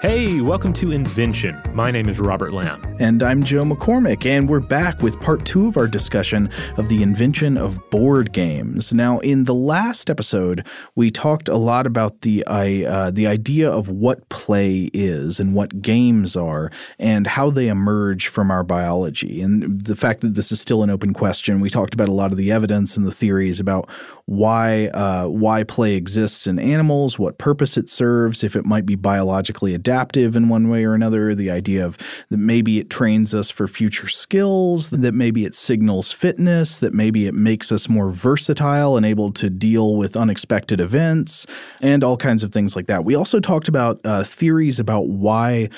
Hey, welcome to Invention. My name is Robert Lamb. And I'm Joe McCormick, and we're back with part two of our discussion of the invention of board games. Now, in the last episode, we talked a lot about the, uh, the idea of what play is and what games are and how they emerge from our biology. And the fact that this is still an open question, we talked about a lot of the evidence and the theories about why uh, why play exists in animals, what purpose it serves, if it might be biologically adaptive in one way or another. The idea of that maybe it trains us for future skills, that maybe it signals fitness, that maybe it makes us more versatile and able to deal with unexpected events, and all kinds of things like that. We also talked about uh, theories about why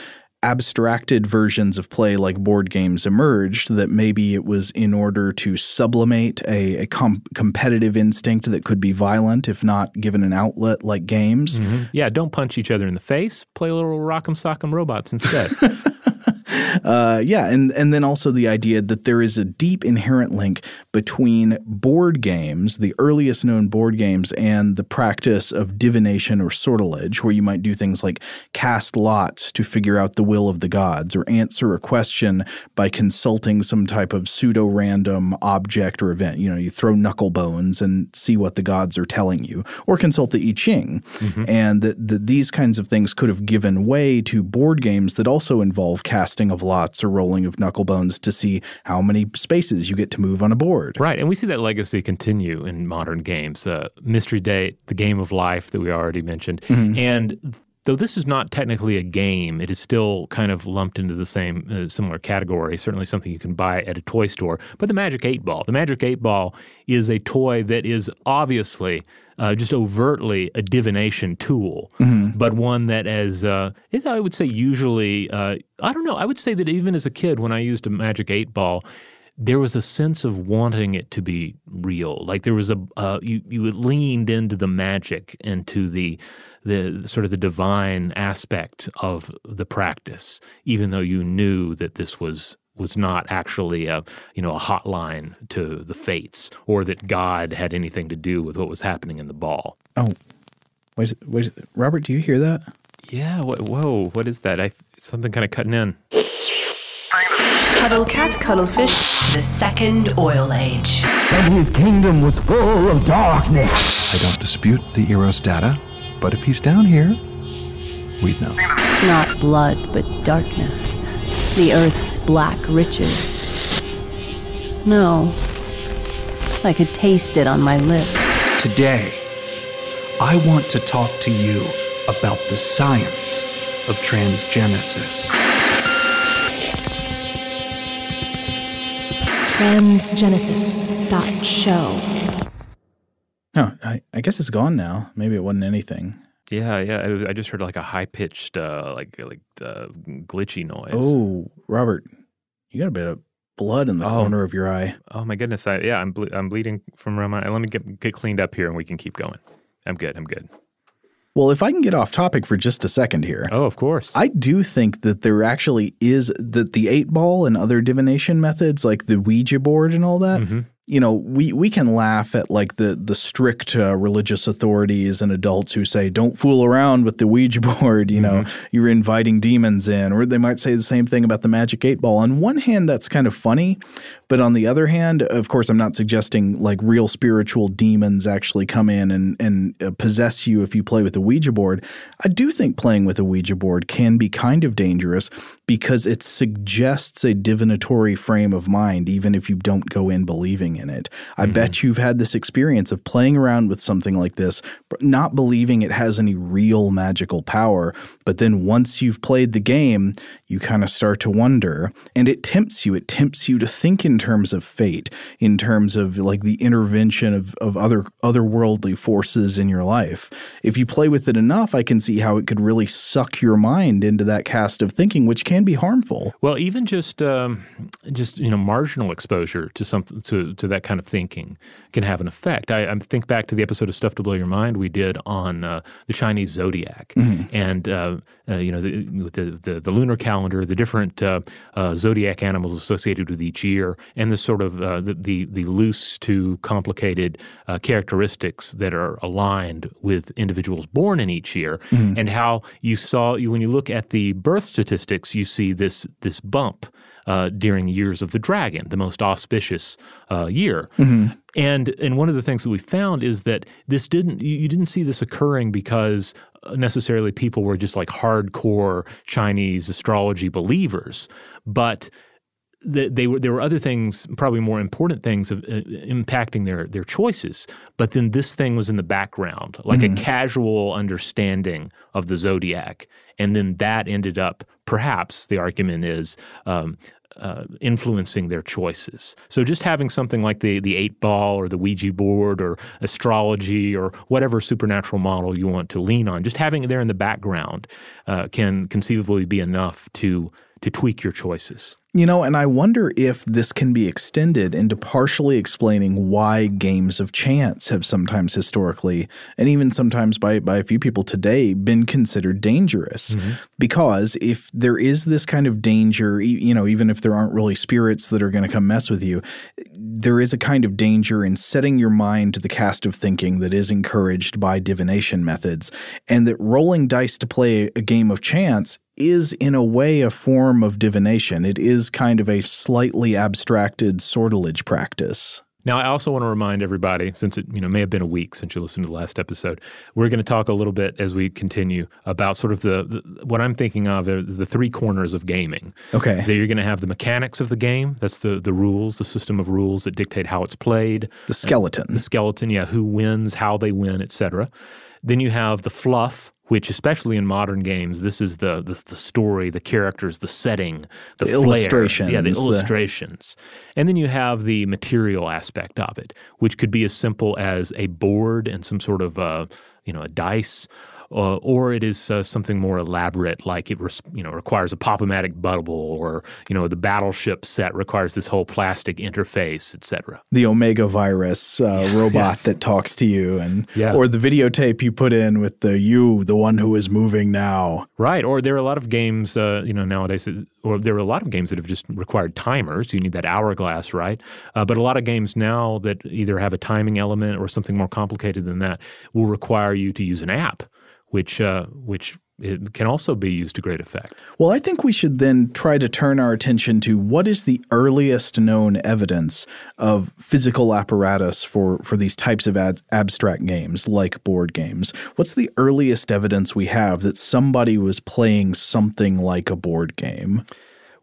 abstracted versions of play like board games emerged that maybe it was in order to sublimate a, a com- competitive instinct that could be violent if not given an outlet like games. Mm-hmm. Yeah, don't punch each other in the face. Play little rock'em sock'em robots instead. uh, yeah, and and then also the idea that there is a deep inherent link between board games, the earliest known board games, and the practice of divination or sortilege, where you might do things like cast lots to figure out the will of the gods, or answer a question by consulting some type of pseudo random object or event. You know, you throw knuckle bones and see what the gods are telling you, or consult the I Ching, mm-hmm. and that the, these kinds of things could have given way to board games that also involve casting of lots or rolling of knuckle bones to see how many spaces you get to move on a board. Right. And we see that legacy continue in modern games. Uh, Mystery Date, the game of life that we already mentioned. Mm-hmm. And though this is not technically a game, it is still kind of lumped into the same uh, similar category. Certainly something you can buy at a toy store. But the Magic Eight Ball, the Magic Eight Ball is a toy that is obviously uh, just overtly a divination tool, mm-hmm. but one that, as uh, I would say, usually, uh, I don't know. I would say that even as a kid, when I used a Magic Eight Ball, there was a sense of wanting it to be real. Like there was a uh, you you leaned into the magic and to the the sort of the divine aspect of the practice, even though you knew that this was was not actually a you know a hotline to the fates or that God had anything to do with what was happening in the ball. Oh, wait, wait, Robert, do you hear that? Yeah. What, whoa, what is that? I something kind of cutting in. Cuddle cat, cuddlefish. To the second oil age. And his kingdom was full of darkness. I don't dispute the Eros data, but if he's down here, we'd know. Not blood, but darkness. The Earth's black riches. No. I could taste it on my lips. Today, I want to talk to you about the science of transgenesis. Transgenesis.show. Oh, I, I guess it's gone now. Maybe it wasn't anything. Yeah, yeah. I, I just heard like a high pitched, uh, like like uh, glitchy noise. Oh, Robert, you got a bit of blood in the Oh. corner of your eye. Oh my goodness! I, yeah, I'm ble- I'm bleeding from around my. Let me get get cleaned up here, and we can keep going. I'm good. I'm good. Well, if I can get off topic for just a second here. Oh, of course. I do think that there actually is that the eight ball and other divination methods, like the Ouija board and all that. Mm-hmm. You know, we we can laugh at like the the strict uh, religious authorities and adults who say don't fool around with the Ouija board. You know, Mm-hmm. you're inviting demons in, or they might say the same thing about the magic eight ball. On one hand, that's kind of funny, but on the other hand, of course, I'm not suggesting like real spiritual demons actually come in and and uh, possess you if you play with the Ouija board. I do think playing with a Ouija board can be kind of dangerous because it suggests a divinatory frame of mind, even if you don't go in believing in it. I bet you've had this experience of playing around with something like this, not believing it has any real magical power. But then once you've played the game, you kind of start to wonder, and it tempts you. It tempts you to think in terms of fate, in terms of like the intervention of, of other otherworldly forces in your life. If you play with it enough, I can see how it could really suck your mind into that cast of thinking, which can be harmful. Well, even just um, just you know marginal exposure to something to to that kind of thinking can have an effect. I, I think back to the episode of Stuff to Blow Your Mind we did on uh, the Chinese zodiac, and uh, uh, you know the, with the, the the lunar calendar, the different uh, uh, zodiac animals associated with each year, and the sort of uh, the, the the loose to complicated uh, characteristics that are aligned with individuals born in each year, Mhm. and how you saw when you look at the birth statistics, you see this this bump uh, during the years of the dragon, the most auspicious uh, year. Mhm. And and one of the things that we found is that this didn't you, you didn't see this occurring because uh, necessarily people were just like hardcore Chinese astrology believers, but that they were there were other things, probably more important things of uh, impacting their their choices. But then this thing was in the background, like Mhm. a casual understanding of the zodiac, and then that ended up, perhaps the argument is. Um, uh, influencing their choices. So just having something like the the eight ball or the Ouija board or astrology or whatever supernatural model you want to lean on, just having it there in the background uh, can conceivably be enough to to tweak your choices. You know, and I wonder if this can be extended into partially explaining why games of chance have sometimes historically, and even sometimes by, by a few people today, been considered dangerous. Mm-hmm. Because if there is this kind of danger, you know, even if there aren't really spirits that are going to come mess with you, there is a kind of danger in setting your mind to the cast of thinking that is encouraged by divination methods, and that rolling dice to play a game of chance is in a way a form of divination. It is kind of a slightly abstracted sortilege practice. Now, I also want to remind everybody, since it you know may have been a week since you listened to the last episode, we're going to talk a little bit as we continue about sort of the, the what I'm thinking of are the three corners of gaming. Okay. That you're going to have the mechanics of the game. That's the the rules, the system of rules that dictate how it's played. The skeleton. the skeleton, yeah, who wins, how they win, etc. Then you have the fluff, which especially in modern games, this is the the, the story, the characters, the setting, the, The flair. illustrations, yeah, the the- illustrations, and then you have the material aspect of it, which could be as simple as a board and some sort of uh, you know a dice. Uh, or it is uh, something more elaborate, like it res- you know requires a pop-o-matic bubble, or you know the battleship set requires this whole plastic interface, etc. The Omega virus uh, robot yes. that talks to you, and Yeah. or the videotape you put in with the you, the one who is moving now. Right. Or there are a lot of games, uh, you know, nowadays, that- or there are a lot of games that have just required timers. You need that hourglass, right? Uh, but a lot of games now that either have a timing element or something more complicated than that will require you to use an app which uh, which it can also be used to great effect. Well, I think we should then try to turn our attention to what is the earliest known evidence of physical apparatus for, for these types of ad, abstract games, like board games. What's the earliest evidence we have that somebody was playing something like a board game?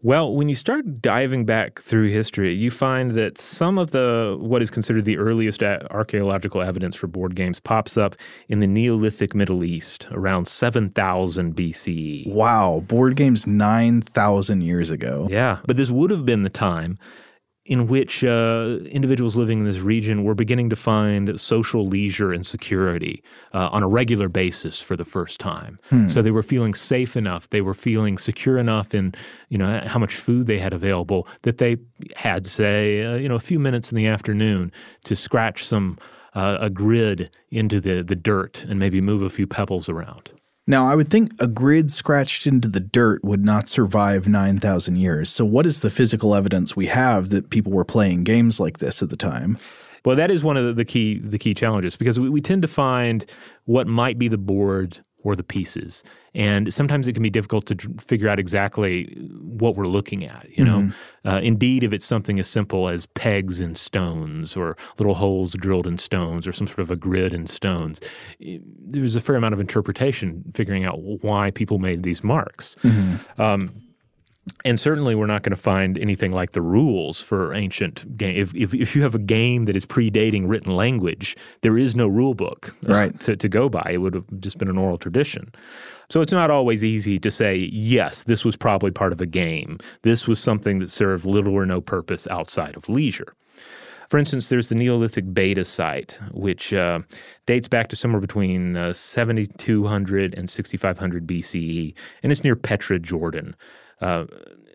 Well, when you start diving back through history, you find that some of the what is considered the earliest archaeological evidence for board games pops up in the Neolithic Middle East around 7000 BCE. Wow, board games 9000 years ago. Yeah, but this would have been the time in which uh, individuals living in this region were beginning to find social leisure and security uh, on a regular basis for the first time. Hmm. So they were feeling safe enough, they were feeling secure enough in you know how much food they had available that they had, say, uh, you know, a few minutes in the afternoon to scratch some uh, a grid into the the dirt and maybe move a few pebbles around. Now, I would think a grid scratched into the dirt would not survive 9,000 years. So, what is the physical evidence we have that people were playing games like this at the time? Well, that is one of the key the key challenges because we, we tend to find what might be the board or the pieces. And sometimes it can be difficult to figure out exactly what we're looking at. You know, mm-hmm. uh, indeed, if it's something as simple as pegs in stones or little holes drilled in stones or some sort of a grid in stones, there's a fair amount of interpretation figuring out why people made these marks. Mm-hmm. Um, and certainly we're not going to find anything like the rules for ancient game. If, if, if, you have a game that is predating written language, there is no rule book right. to, to go by. It would have just been an oral tradition. So it's not always easy to say, yes, this was probably part of a game. This was something that served little or no purpose outside of leisure. For instance, there's the Neolithic Beidha site, which uh, dates back to somewhere between uh, 7200 and 6500 BCE, and it's near Petra, Jordan. Uh,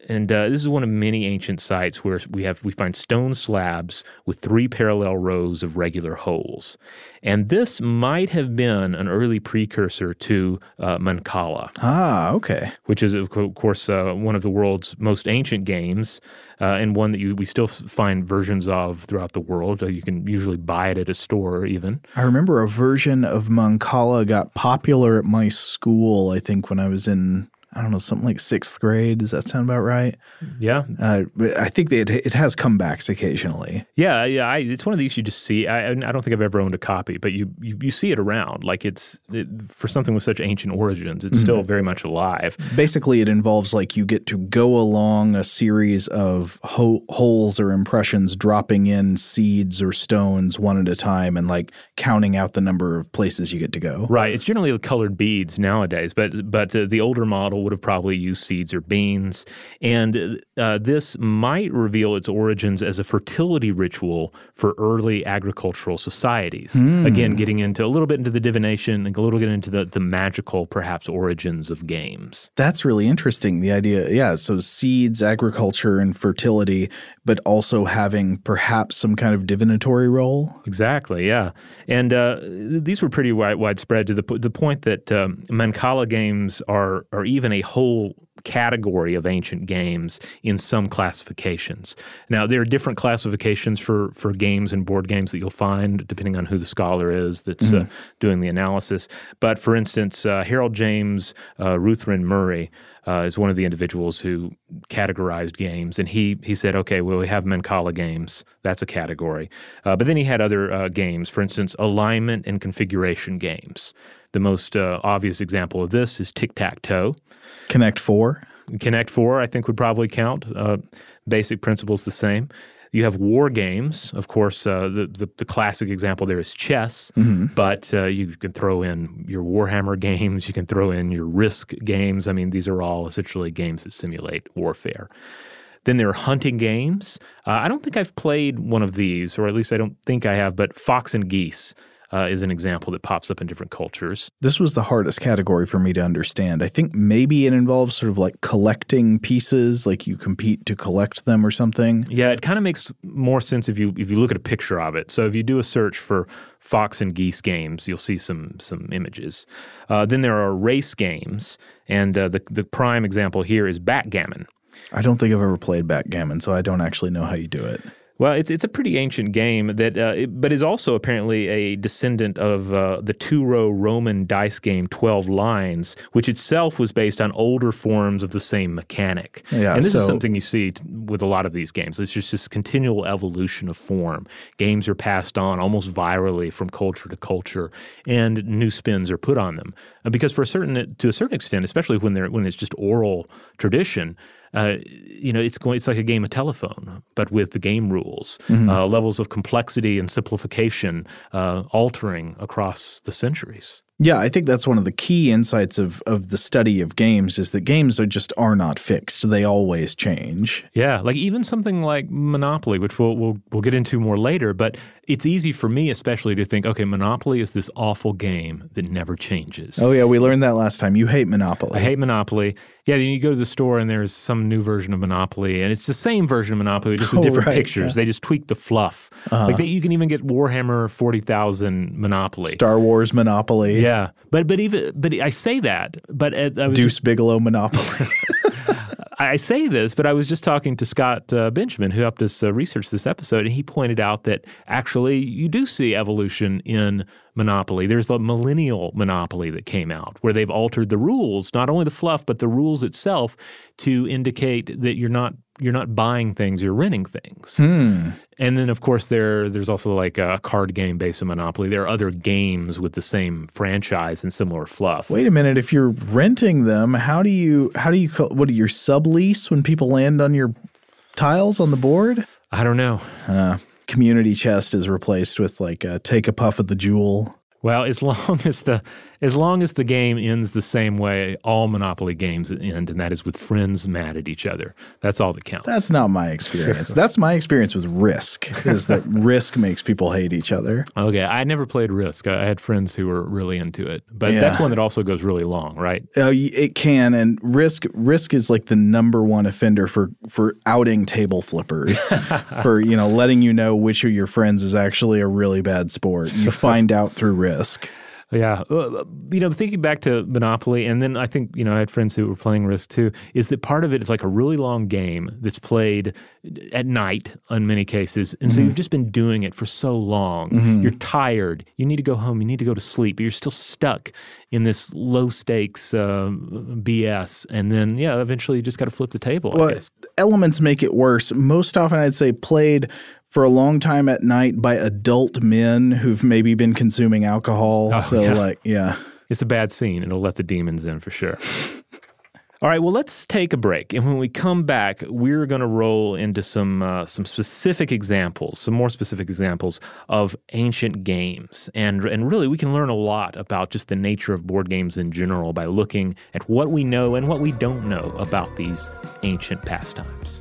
and uh, this is one of many ancient sites where we have we find stone slabs with three parallel rows of regular holes, and this might have been an early precursor to uh, Mancala. Ah, okay. Which is of course uh, one of the world's most ancient games, uh, and one that you, we still find versions of throughout the world. Uh, you can usually buy it at a store, even. I remember a version of Mancala got popular at my school. I think when I was in I don't know, something like sixth grade. Does that sound about right? Yeah. Uh, I think that it, it has comebacks occasionally. Yeah, yeah. I, it's one of these you just see. I, I don't think I've ever owned a copy, but you you, you see it around. Like it's it, for something with such ancient origins, it's mm-hmm. still very much alive. Basically, it involves like you get to go along a series of ho- holes or impressions, dropping in seeds or stones one at a time, and like counting out the number of places you get to go. Right. It's generally colored beads nowadays, but but uh, the older model would have probably used seeds or beans. And uh, this might reveal its origins as a fertility ritual for early agricultural societies. Mm. Again, getting into a little bit into the divination and a little bit into the, the magical, perhaps, origins of games. That's really interesting. The idea, yeah. So seeds, agriculture, and fertility, but also having perhaps some kind of divinatory role. Exactly, yeah. And uh, these were pretty wide, widespread to the, the point that um, Mancala games are, are even a whole category of ancient games in some classifications. Now, there are different classifications for, for games and board games that you'll find depending on who the scholar is that's mm-hmm. uh, doing the analysis. But for instance, uh, Harold James uh, Ruthven Murray uh, is one of the individuals who categorized games, and he he said, okay, well we have Mancala games, that's a category, uh, but then he had other uh, games, for instance, alignment and configuration games. The most uh, obvious example of this is tic tac toe. Connect Four. Connect Four, I think, would probably count. Uh, basic principles the same. You have war games, of course. Uh, the, the, the classic example there is chess, mm-hmm. but uh, you can throw in your Warhammer games. You can throw in your Risk games. I mean, these are all essentially games that simulate warfare. Then there are hunting games. Uh, I don't think I've played one of these, or at least I don't think I have. But Fox and Geese uh, is an example that pops up in different cultures. This was the hardest category for me to understand. I think maybe it involves sort of like collecting pieces, like you compete to collect them or something. Yeah, it kind of makes more sense if you if you look at a picture of it. So if you do a search for fox and geese games, you'll see some some images. Uh, then there are race games, and uh, the the prime example here is backgammon. I don't think I've ever played backgammon, so I don't actually know how you do it. Well, it's it's a pretty ancient game that, uh, it, but is also apparently a descendant of uh, the two row Roman dice game Twelve Lines, which itself was based on older forms of the same mechanic. Yeah, and this so- is something you see t- with a lot of these games. It's just this continual evolution of form. Games are passed on almost virally from culture to culture, and new spins are put on them. Uh, because for a certain to a certain extent, especially when they're when it's just oral tradition. Uh, you know, it's going. It's like a game of telephone, but with the game rules, Mhm. uh, levels of complexity and simplification uh, altering across the centuries. Yeah, I think that's one of the key insights of of the study of games is that games are just are not fixed. They always change. Yeah, like even something like Monopoly, which we'll we'll we'll get into more later, but it's easy for me especially to think, okay, Monopoly is this awful game that never changes. Oh yeah, we learned that last time. You hate Monopoly. I hate Monopoly. Yeah, then you go to the store and there's some new version of Monopoly, and it's the same version of Monopoly, just with Oh, different right, pictures. yeah. They just tweak the fluff. Uh-huh. Like they, you can even get Warhammer forty thousand Monopoly. Star Wars Monopoly. Yeah, but but even but I say that, but I was Deuce just- Bigelow Monopoly. I say this, but I was just talking to Scott uh, Benjamin, who helped us uh, research this episode, and he pointed out that actually you do see evolution in Monopoly. There's a millennial Monopoly that came out where they've altered the rules, not only the fluff, but the rules itself, to indicate that you're not you're not buying things, you're renting things. Hmm. And then, of course, there there's also like a card game based on Monopoly. There are other games with the same franchise and similar fluff. Wait a minute. If you're renting them, how do you how do you call, what do your sublease when people land on your tiles on the board? I don't know. Uh, community chest is replaced with like a take a puff of the Juul. Well, as long as the as long as the game ends the same way all Monopoly games end, and that is with friends mad at each other. That's all that counts. That's not my experience. That's my experience with Risk. Is that Risk makes people hate each other? Okay, I never played Risk. I had friends who were really into it, but Yeah. that's one that also goes really long, right? Uh, it can, and Risk Risk is like the number one offender for for outing table flippers, for you know letting you know which of your friends is actually a really bad sport. You find out through Risk. Yeah, Uh, you know, thinking back to Monopoly, and then I think you know I had friends who were playing Risk too. Is that part of it is like a really long game that's played at night in many cases, and so Mhm. you've just been doing it for so long. Mhm. You're tired. You need to go home. You need to go to sleep, but you're still stuck in this low stakes uh, BS. And then yeah, eventually you just got to flip the table. Well, elements make it worse. Most often, I'd say played for a long time at night by adult men who've maybe been consuming alcohol. Oh, so, yeah. like, yeah. It's a bad scene. It'll let the demons in for sure. All right, well, let's take a break, and when we come back, we're going to roll into some uh, some specific examples, some more specific examples of ancient games, and and really, we can learn a lot about just the nature of board games in general by looking at what we know and what we don't know about these ancient pastimes.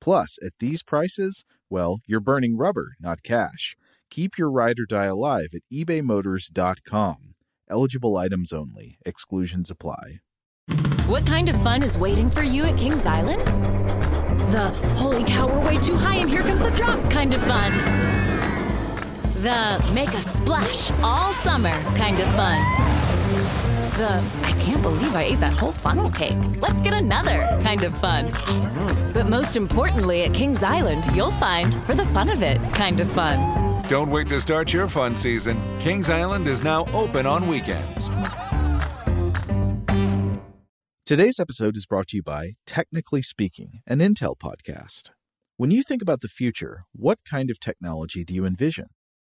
Plus, at these prices, well, you're burning rubber, not cash. Keep your ride or die alive at ebaymotors.com. Eligible items only, exclusions apply. What kind of fun is waiting for you at Kings Island? The holy cow, we're way too high and here comes the drop kind of fun. The make a splash all summer kind of fun. The I can't believe I ate that whole funnel cake. Let's get another kind of fun. But most importantly, at Kings Island, you'll find for the fun of it kind of fun. Don't wait to start your fun season. Kings Island is now open on weekends. Today's episode is brought to you by Technically Speaking, an Intel podcast. When you think about the future, what kind of technology do you envision?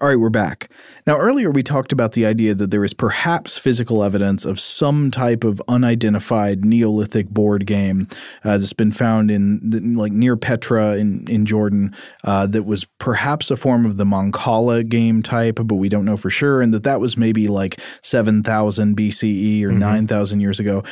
All right, we're back. Now, earlier we talked about the idea that there is perhaps physical evidence of some type of unidentified Neolithic board game uh, that's been found in, like, near Petra in in Jordan uh, that was perhaps a form of the Mancala game type, but we don't know for sure, and that that was maybe like seven thousand BCE or mm-hmm. nine thousand years ago.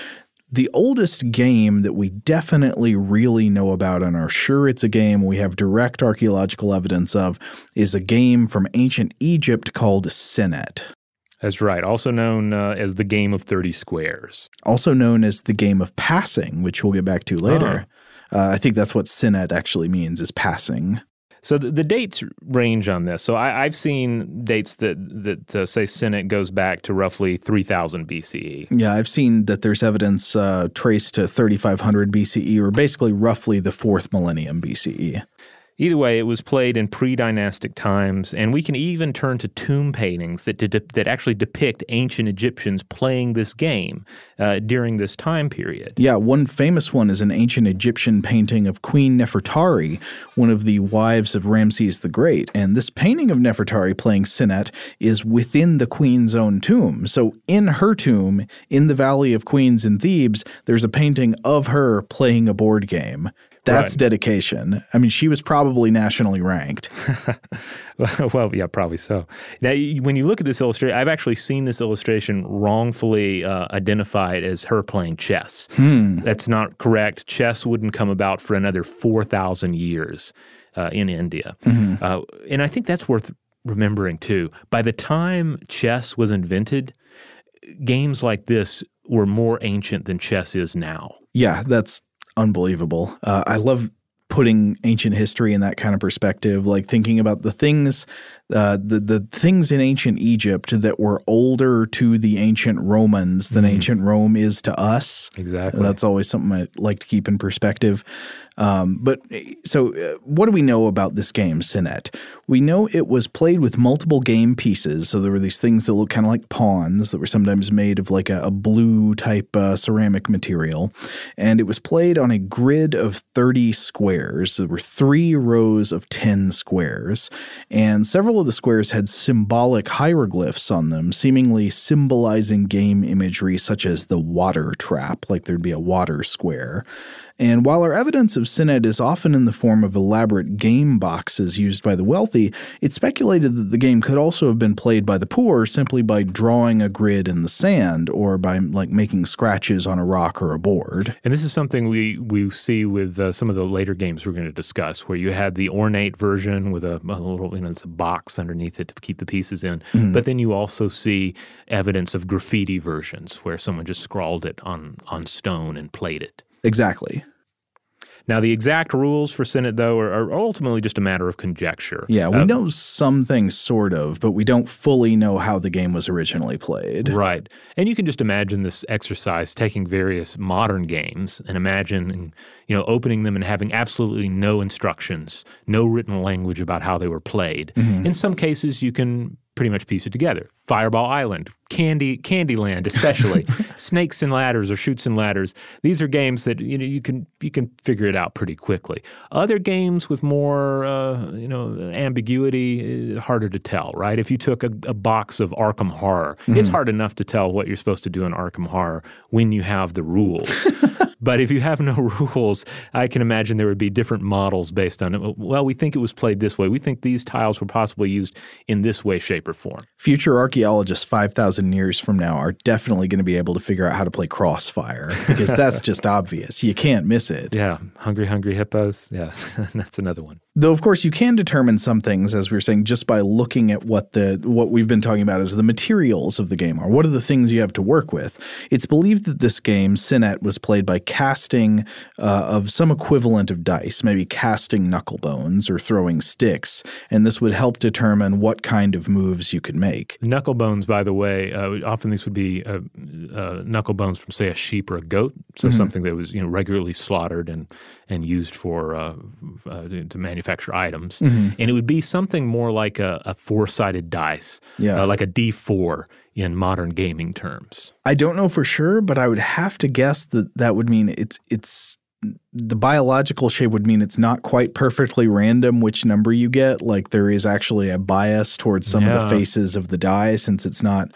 The oldest game that we definitely really know about and are sure it's a game we have direct archaeological evidence of is a game from ancient Egypt called Senet. That's right. Also known uh, as the game of 30 squares. Also known as the game of passing, which we'll get back to later. Uh-huh. Uh, I think that's what Senet actually means is passing. So the, the, dates range on this. So I, have seen dates that that uh, say Senet goes back to roughly 3000 BCE. Yeah, I've seen that there's evidence uh, traced to 3500 BCE, or basically roughly the fourth millennium BCE. Either way, it was played in pre-dynastic times, and we can even turn to tomb paintings that de- that actually depict ancient Egyptians playing this game uh, during this time period. Yeah, one famous one is an ancient Egyptian painting of Queen Nefertari, one of the wives of Ramses the Great, and this painting of Nefertari playing Senet is within the queen's own tomb. So in her tomb, in the Valley of Queens in Thebes, there's a painting of her playing a board game. That's right. dedication. I mean, she was probably nationally ranked. well, yeah, probably so. Now, when you look at this illustration, I've actually seen this illustration wrongfully uh, identified as her playing chess. Hmm. That's not correct. Chess wouldn't come about for another 4,000 years uh, in India. Mm-hmm. Uh, and I think that's worth remembering too. By the time chess was invented, games like this were more ancient than chess is now. Yeah, that's unbelievable. Uh, I love putting ancient history in that kind of perspective, like thinking about the things, uh, the the things in ancient Egypt that were older to the ancient Romans than mm. ancient Rome is to us. Exactly. That's always something I like to keep in perspective. Um, but so, uh, what do we know about this game, Senet? We know it was played with multiple game pieces. So there were these things that look kind of like pawns that were sometimes made of like a, a blue type uh, ceramic material, and it was played on a grid of thirty squares. There were three rows of ten squares, and several of the squares had symbolic hieroglyphs on them, seemingly symbolizing game imagery such as the water trap, like there'd be a water square. And while our evidence of Senet is often in the form of elaborate game boxes used by the wealthy, it's speculated that the game could also have been played by the poor simply by drawing a grid in the sand or by like making scratches on a rock or a board. And this is something we we see with uh, some of the later games we're going to discuss, where you had the ornate version with a, a little, you know, it's a box underneath it to keep the pieces in. Mm-hmm. But then you also see evidence of graffiti versions where someone just scrawled it on on stone and played it. Exactly. Now, the exact rules for Senet, though, are, are ultimately just a matter of conjecture. Yeah, we uh, know some things sort of, but we don't fully know how the game was originally played. Right. And you can just imagine this exercise taking various modern games and imagine, you know, opening them and having absolutely no instructions, no written language about how they were played. Mm-hmm. In some cases, you can pretty much piece it together. Fireball Island, Candy Candyland, especially Snakes and Ladders or Chutes and Ladders. These are games that you know you can you can figure it out pretty quickly. Other games with more uh, you know ambiguity, uh, harder to tell. Right? If you took a, a box of Arkham Horror, mm-hmm. it's hard enough to tell what you're supposed to do in Arkham Horror when you have the rules. but if you have no rules, I can imagine there would be different models based on it. Well, we think it was played this way. We think these tiles were possibly used in this way, shape, or form. Future archaeologists 5,000 years from now are definitely going to be able to figure out how to play Crossfire because that's just obvious. You can't miss it. Yeah. Hungry, hungry hippos. Yeah. that's another one. Though of course you can determine some things, as we were saying, just by looking at what the what we've been talking about as the materials of the game are. What are the things you have to work with? It's believed that this game, Senet, was played by casting uh, of some equivalent of dice, maybe casting knuckle bones or throwing sticks, and this would help determine what kind of moves you could make. Knuckle bones, by the way, uh, often these would be uh, uh knuckle bones from, say, a sheep or a goat, so mm-hmm. something that was you know regularly slaughtered and and used for uh, uh, to manufacture items, mm-hmm. and it would be something more like a, a four-sided dice, yeah. like a D4 in modern gaming terms. I don't know for sure, but I would have to guess that that would mean it's it's the biological shape would mean it's not quite perfectly random which number you get. Like there is actually a bias towards some yeah. of the faces of the die since it's not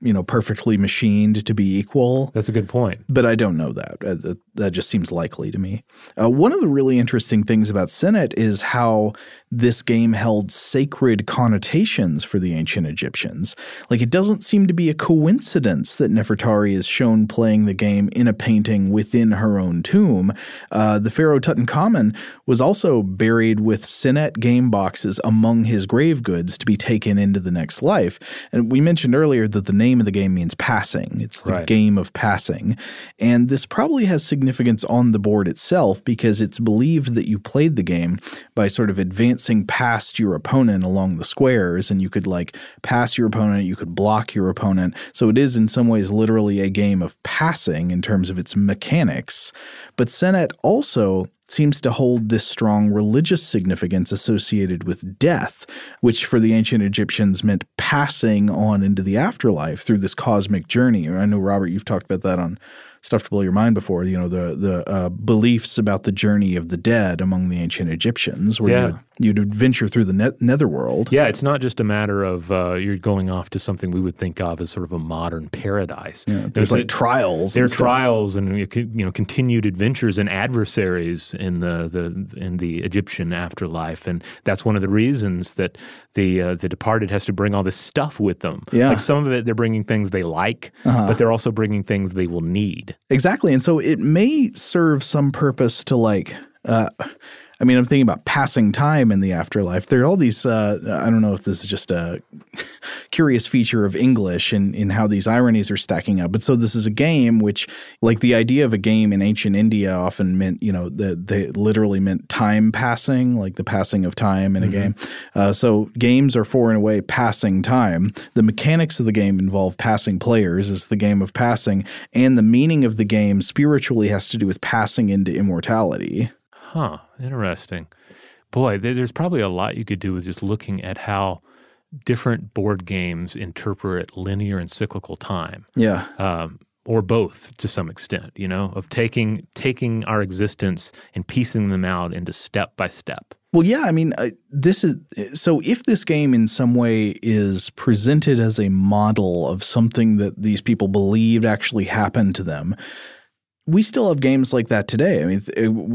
you know perfectly machined to be equal. That's a good point. But I don't know that. Uh, that just seems likely to me. Uh, one of the really interesting things about Senet is how this game held sacred connotations for the ancient Egyptians. Like, it doesn't seem to be a coincidence that Nefertari is shown playing the game in a painting within her own tomb. Uh, the pharaoh Tutankhamun was also buried with Senet game boxes among his grave goods to be taken into the next life. And we mentioned earlier that the name of the game means passing, it's the right. game of passing. And this probably has significance on the board itself because it's believed that you played the game by sort of advancing past your opponent along the squares, and you could like pass your opponent, you could block your opponent. So it is in some ways literally a game of passing in terms of its mechanics. But Senet also seems to hold this strong religious significance associated with death, which for the ancient Egyptians meant passing on into the afterlife through this cosmic journey. I know, Robert, you've talked about that on stuff to blow your mind before. You know the the uh, beliefs about the journey of the dead among the ancient Egyptians, where yeah. you'd, you'd venture through the net, netherworld. Yeah, it's not just a matter of uh, you're going off to something we would think of as sort of a modern paradise. Yeah, there's, there's like a, trials. There are trials and you know continued adventures and adversaries in the the in the Egyptian afterlife, and that's one of the reasons that the uh, the departed has to bring all this stuff with them. Yeah, like some of it they're bringing things they like, uh-huh. but they're also bringing things they will need. Exactly. And so it may serve some purpose to like uh, I mean, I'm thinking about passing time in the afterlife. There are all these. Uh, I don't know if this is just a curious feature of English in in how these ironies are stacking up. But so this is a game which, like the idea of a game in ancient India, often meant you know the they literally meant time passing, like the passing of time in a mm-hmm. game. Uh, so games are for in a way passing time. The mechanics of the game involve passing players as the game of passing, and the meaning of the game spiritually has to do with passing into immortality. Huh, interesting. Boy, there's probably a lot you could do with just looking at how different board games interpret linear and cyclical time. Yeah. Um, or both to some extent, you know, of taking taking our existence and piecing them out into step by step. Well, yeah, I mean, uh, this is so if this game in some way is presented as a model of something that these people believed actually happened to them, we still have games like that today. I mean,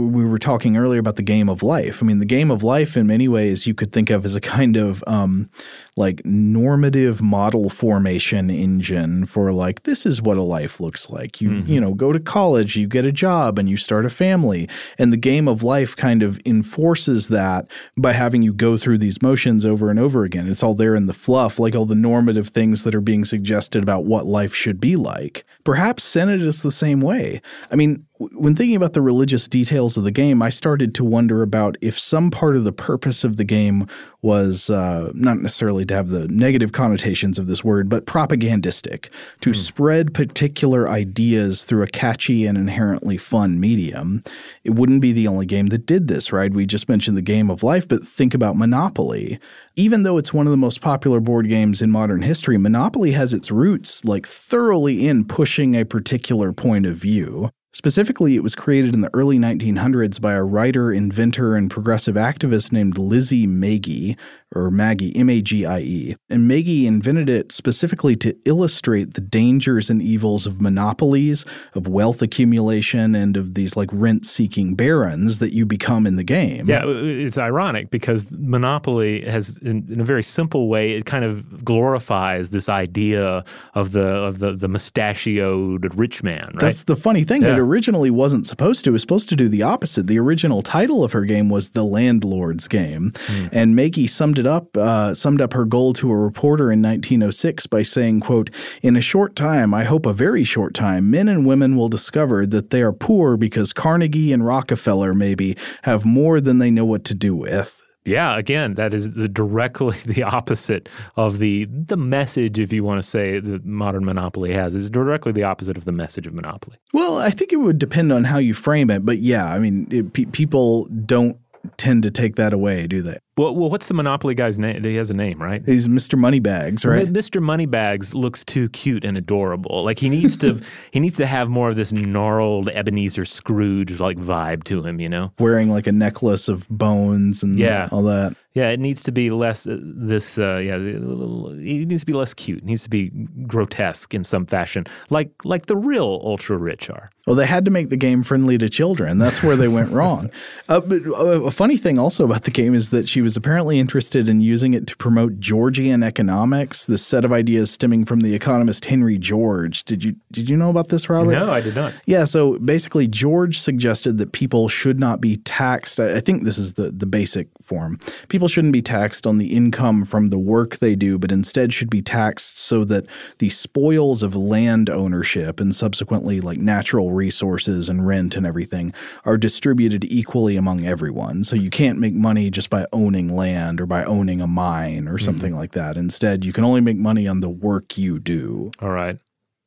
we were talking earlier about the game of life. I mean, the game of life, in many ways, you could think of as a kind of um, like normative model formation engine for like this is what a life looks like. You mm-hmm. you know go to college, you get a job, and you start a family. And the game of life kind of enforces that by having you go through these motions over and over again. It's all there in the fluff, like all the normative things that are being suggested about what life should be like. Perhaps Senet is the same way. I mean, when thinking about the religious details of the game, I started to wonder about if some part of the purpose of the game was uh, not necessarily to have the negative connotations of this word, but propagandistic, to mm. spread particular ideas through a catchy and inherently fun medium. It wouldn't be the only game that did this, right? We just mentioned the game of life, but think about Monopoly. Even though it's one of the most popular board games in modern history, Monopoly has its roots like thoroughly in pushing a particular point of view. Specifically, it was created in the early 1900s by a writer, inventor, and progressive activist named Lizzie Magie, or Maggie, M A G I E. And Maggie invented it specifically to illustrate the dangers and evils of monopolies, of wealth accumulation, and of these like rent seeking barons that you become in the game. Yeah, it's ironic because Monopoly has, in, in, a very simple way, it kind of glorifies this idea of the of the, the mustachioed rich man, right? That's the funny thing. Yeah. It originally wasn't supposed to. It was supposed to do the opposite. The original title of her game was The Landlord's Game. Mm. And Maggie summed it it up, uh, summed up her goal to a reporter in 1906 by saying, quote, In a short time, I hope a very short time, men and women will discover that they are poor because Carnegie and Rockefeller, maybe, have more than they know what to do with. Yeah, again, that is the directly the opposite of the the message, if you want to say, that modern monopoly has. Is directly the opposite of the message of monopoly. Well, I think it would depend on how you frame it, but yeah, I mean, it, pe- people don't tend to take that away, do they? Well, well, what's the Monopoly guy's name? He has a name, right? He's Mr. Moneybags, right? Mr. Moneybags looks too cute and adorable. Like he needs to, he needs to have more of this gnarled Ebenezer Scrooge like vibe to him, you know? Wearing like a necklace of bones and yeah. all that. Yeah, it needs to be less uh, this. Uh, yeah, it needs to be less cute. It needs to be grotesque in some fashion, like like the real ultra rich are. Well, they had to make the game friendly to children. That's where they went wrong. Uh, but uh, a funny thing also about the game is that she was apparently interested in using it to promote Georgian economics, this set of ideas stemming from the economist Henry George. Did you did you know about this, Robert? No, I did not. Yeah, so basically George suggested that people should not be taxed. I think this is the the basic form. People shouldn't be taxed on the income from the work they do, but instead should be taxed so that the spoils of land ownership and subsequently like natural resources and rent and everything are distributed equally among everyone. So you can't make money just by owning land or by owning a mine or something mm-hmm. like that. Instead, you can only make money on the work you do. All right.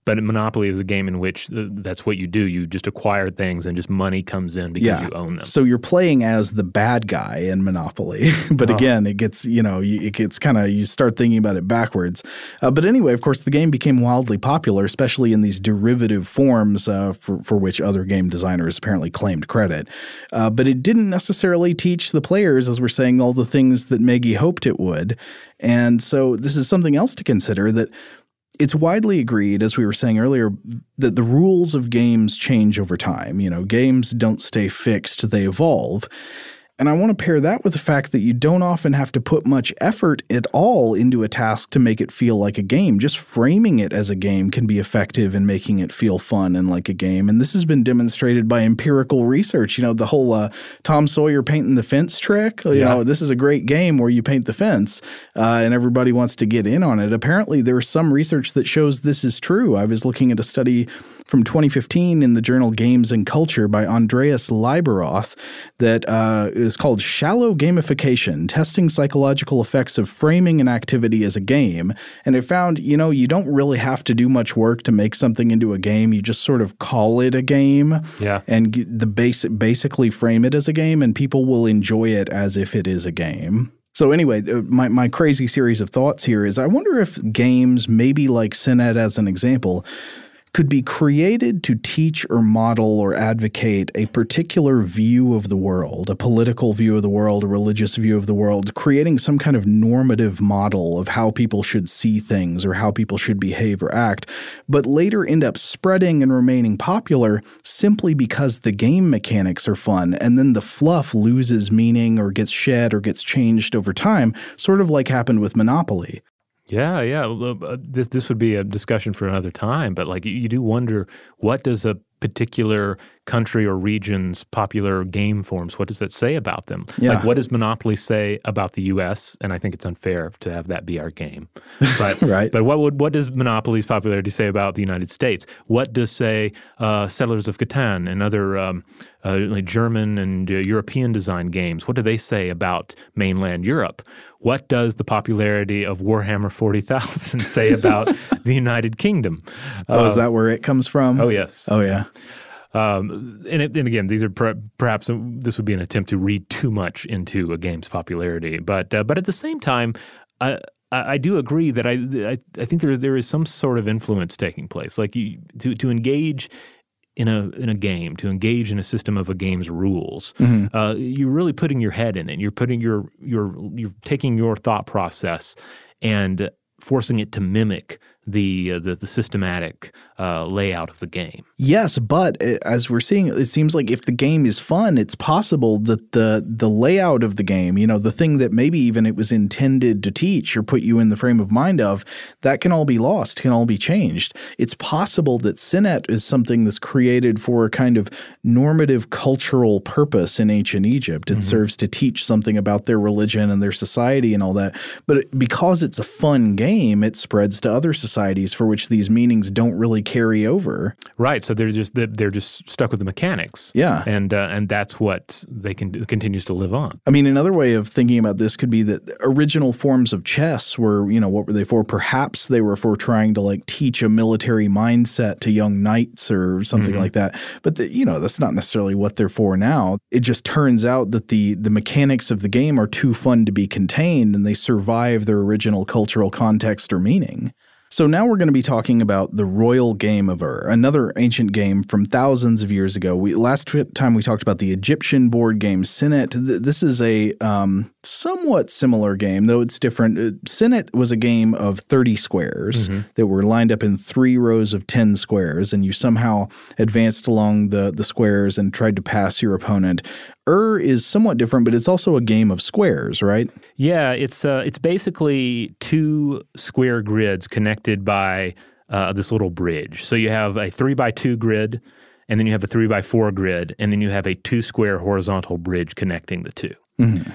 But Monopoly is a game in which that's what you do. You just acquire things and just money comes in because yeah. you own them. So you're playing as the bad guy in Monopoly. but oh. again, it gets, you know, it gets kind of, you start thinking about it backwards. Uh, but anyway, of course, the game became wildly popular, especially in these derivative forms uh, for, for which other game designers apparently claimed credit. Uh, but it didn't necessarily teach the players, as we're saying, all the things that Maggie hoped it would. And so this is something else to consider that it's widely agreed, as we were saying earlier, that the rules of games change over time. You know, games don't stay fixed, they evolve. And I want to pair that with the fact that you don't often have to put much effort at all into a task to make it feel like a game. Just framing it as a game can be effective in making it feel fun and like a game. And this has been demonstrated by empirical research. You know, the whole uh, Tom Sawyer painting the fence trick. You yeah. know, this is a great game where you paint the fence uh, and everybody wants to get in on it. Apparently, there's some research that shows this is true. I was looking at a study from 2015 in the journal Games and Culture by Andreas Lieberoth that uh, is called Shallow Gamification Testing Psychological Effects of Framing an Activity as a Game. And it found, you know, you don't really have to do much work to make something into a game. You just sort of call it a game. Yeah. And the basic, basically frame it as a game, and people will enjoy it as if it is a game. So anyway, uh, my, my crazy series of thoughts here is I wonder if games, maybe like Senet as an example, could be created to teach or model or advocate a particular view of the world, a political view of the world, a religious view of the world, creating some kind of normative model of how people should see things or how people should behave or act, but later end up spreading and remaining popular simply because the game mechanics are fun and then the fluff loses meaning or gets shed or gets changed over time, sort of like happened with Monopoly. Yeah, yeah. Uh, this this would be a discussion for another time, but like you, you do wonder what does a particular country or region's popular game forms what does that say about them? Yeah. like what does monopoly say about the us and i think it's unfair to have that be our game. But right. but what would what does monopoly's popularity say about the united states? What does say uh, settlers of catan and other um, uh, like german and uh, european design games? What do they say about mainland europe? What does the popularity of warhammer 40000 say about the united kingdom? Oh is that where it comes from? Oh yes. Oh yeah um, and, it, and, again, these are per, perhaps this would be an attempt to read too much into a game's popularity, but uh, but at the same time, I, I do agree that I, I, I think there there is some sort of influence taking place. Like you, to to engage in a in a game, to engage in a system of a game's rules, mm-hmm. uh, you're really putting your head in it. You're putting your your you're taking your thought process and forcing it to mimic the uh, the, the, systematic uh, layout of the game. Yes, but uh, as we're seeing, it seems like if the game is fun, it's possible that the the layout of the game, you know, the thing that maybe even it was intended to teach or put you in the frame of mind of, that can all be lost, can all be changed. It's possible that Senet is something that's created for a kind of normative cultural purpose in ancient Egypt. It mm-hmm. serves to teach something about their religion and their society and all that. But because it's a fun game, it spreads to other societies societies for which these meanings don't really carry over. Right. So they're just they're just stuck with the mechanics. Yeah. And uh, and that's what they can continues to live on. I mean, another way of thinking about this could be that original forms of chess were, you know, what were they for? Perhaps they were for trying to like teach a military mindset to young knights or something mm-hmm. like that. But the, you know, that's not necessarily what they're for now. It just turns out that the the mechanics of the game are too fun to be contained and they survive their original cultural context or meaning. So now we're going to be talking about the Royal Game of Ur, another ancient game from thousands of years ago. We last time we talked about the Egyptian board game Senet. This is a um, somewhat similar game, though it's different. Uh, Senet was a game of 30 squares mm-hmm. that were lined up in three rows of 10 squares, and you somehow advanced along the, the squares and tried to pass your opponent. Ur is somewhat different, but it's also a game of squares, right? Yeah, it's uh, it's basically two square grids connected by uh, this little bridge. So you have a three by two grid, and then you have a three by four grid, and then you have a two square horizontal bridge connecting the 2 mm-hmm.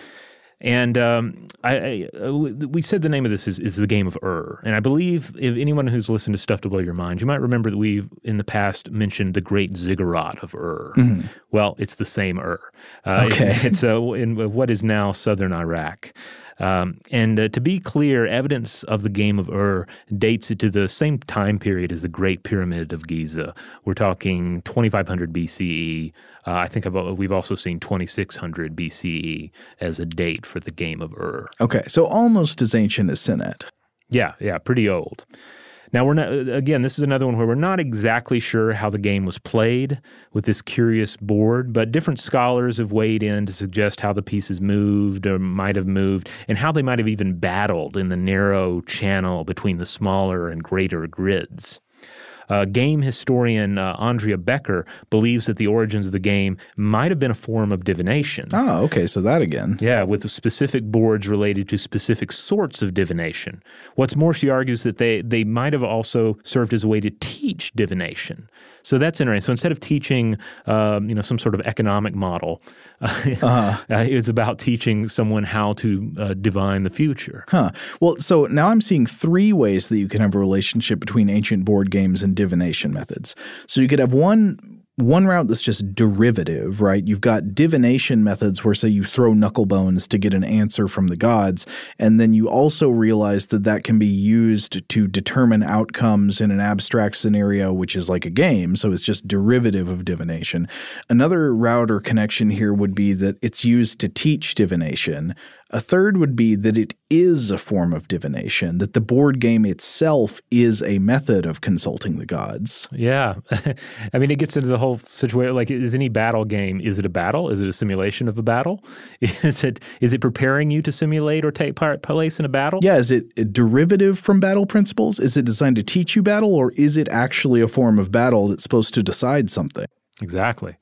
And um, I, I, uh, we said the name of this is, is the game of Ur, and I believe if anyone who's listened to Stuff to Blow Your Mind, you might remember that we've in the past mentioned the Great Ziggurat of Ur. Mm-hmm. Well, it's the same Ur. Uh, okay, it, it's uh, in what is now southern Iraq. Um, and uh, to be clear, evidence of the game of Ur dates it to the same time period as the Great Pyramid of Giza. We're talking 2500 BCE. Uh, I think I've, we've also seen 2600 BCE as a date for the game of Ur. Okay, so almost as ancient as Senet. Yeah, yeah, pretty old. Now we're not uh, again. This is another one where we're not exactly sure how the game was played with this curious board, but different scholars have weighed in to suggest how the pieces moved or might have moved, and how they might have even battled in the narrow channel between the smaller and greater grids. Uh, game historian uh, Andrea Becker believes that the origins of the game might have been a form of divination. Oh, okay. So that again. Yeah, with specific boards related to specific sorts of divination. What's more, she argues that they, they might have also served as a way to teach divination. So that's interesting. So instead of teaching, um, you know, some sort of economic model, uh-huh. uh, it's about teaching someone how to uh, divine the future. Huh. Well, so now I'm seeing three ways that you can have a relationship between ancient board games and divination methods. So you could have one one route that's just derivative, right? You've got divination methods where, say, you throw knuckle bones to get an answer from the gods. And then you also realize that that can be used to determine outcomes in an abstract scenario, which is like a game. So it's just derivative of divination. Another route or connection here would be that it's used to teach divination. A third would be that it is a form of divination, that the board game itself is a method of consulting the gods. Yeah. I mean, it gets into the whole situation like, is any battle game, is it a battle? Is it a simulation of a battle? Is it is it preparing you to simulate or take part place in a battle? Yeah. Is it a derivative from battle principles? Is it designed to teach you battle, or is it actually a form of battle that's supposed to decide something? Exactly.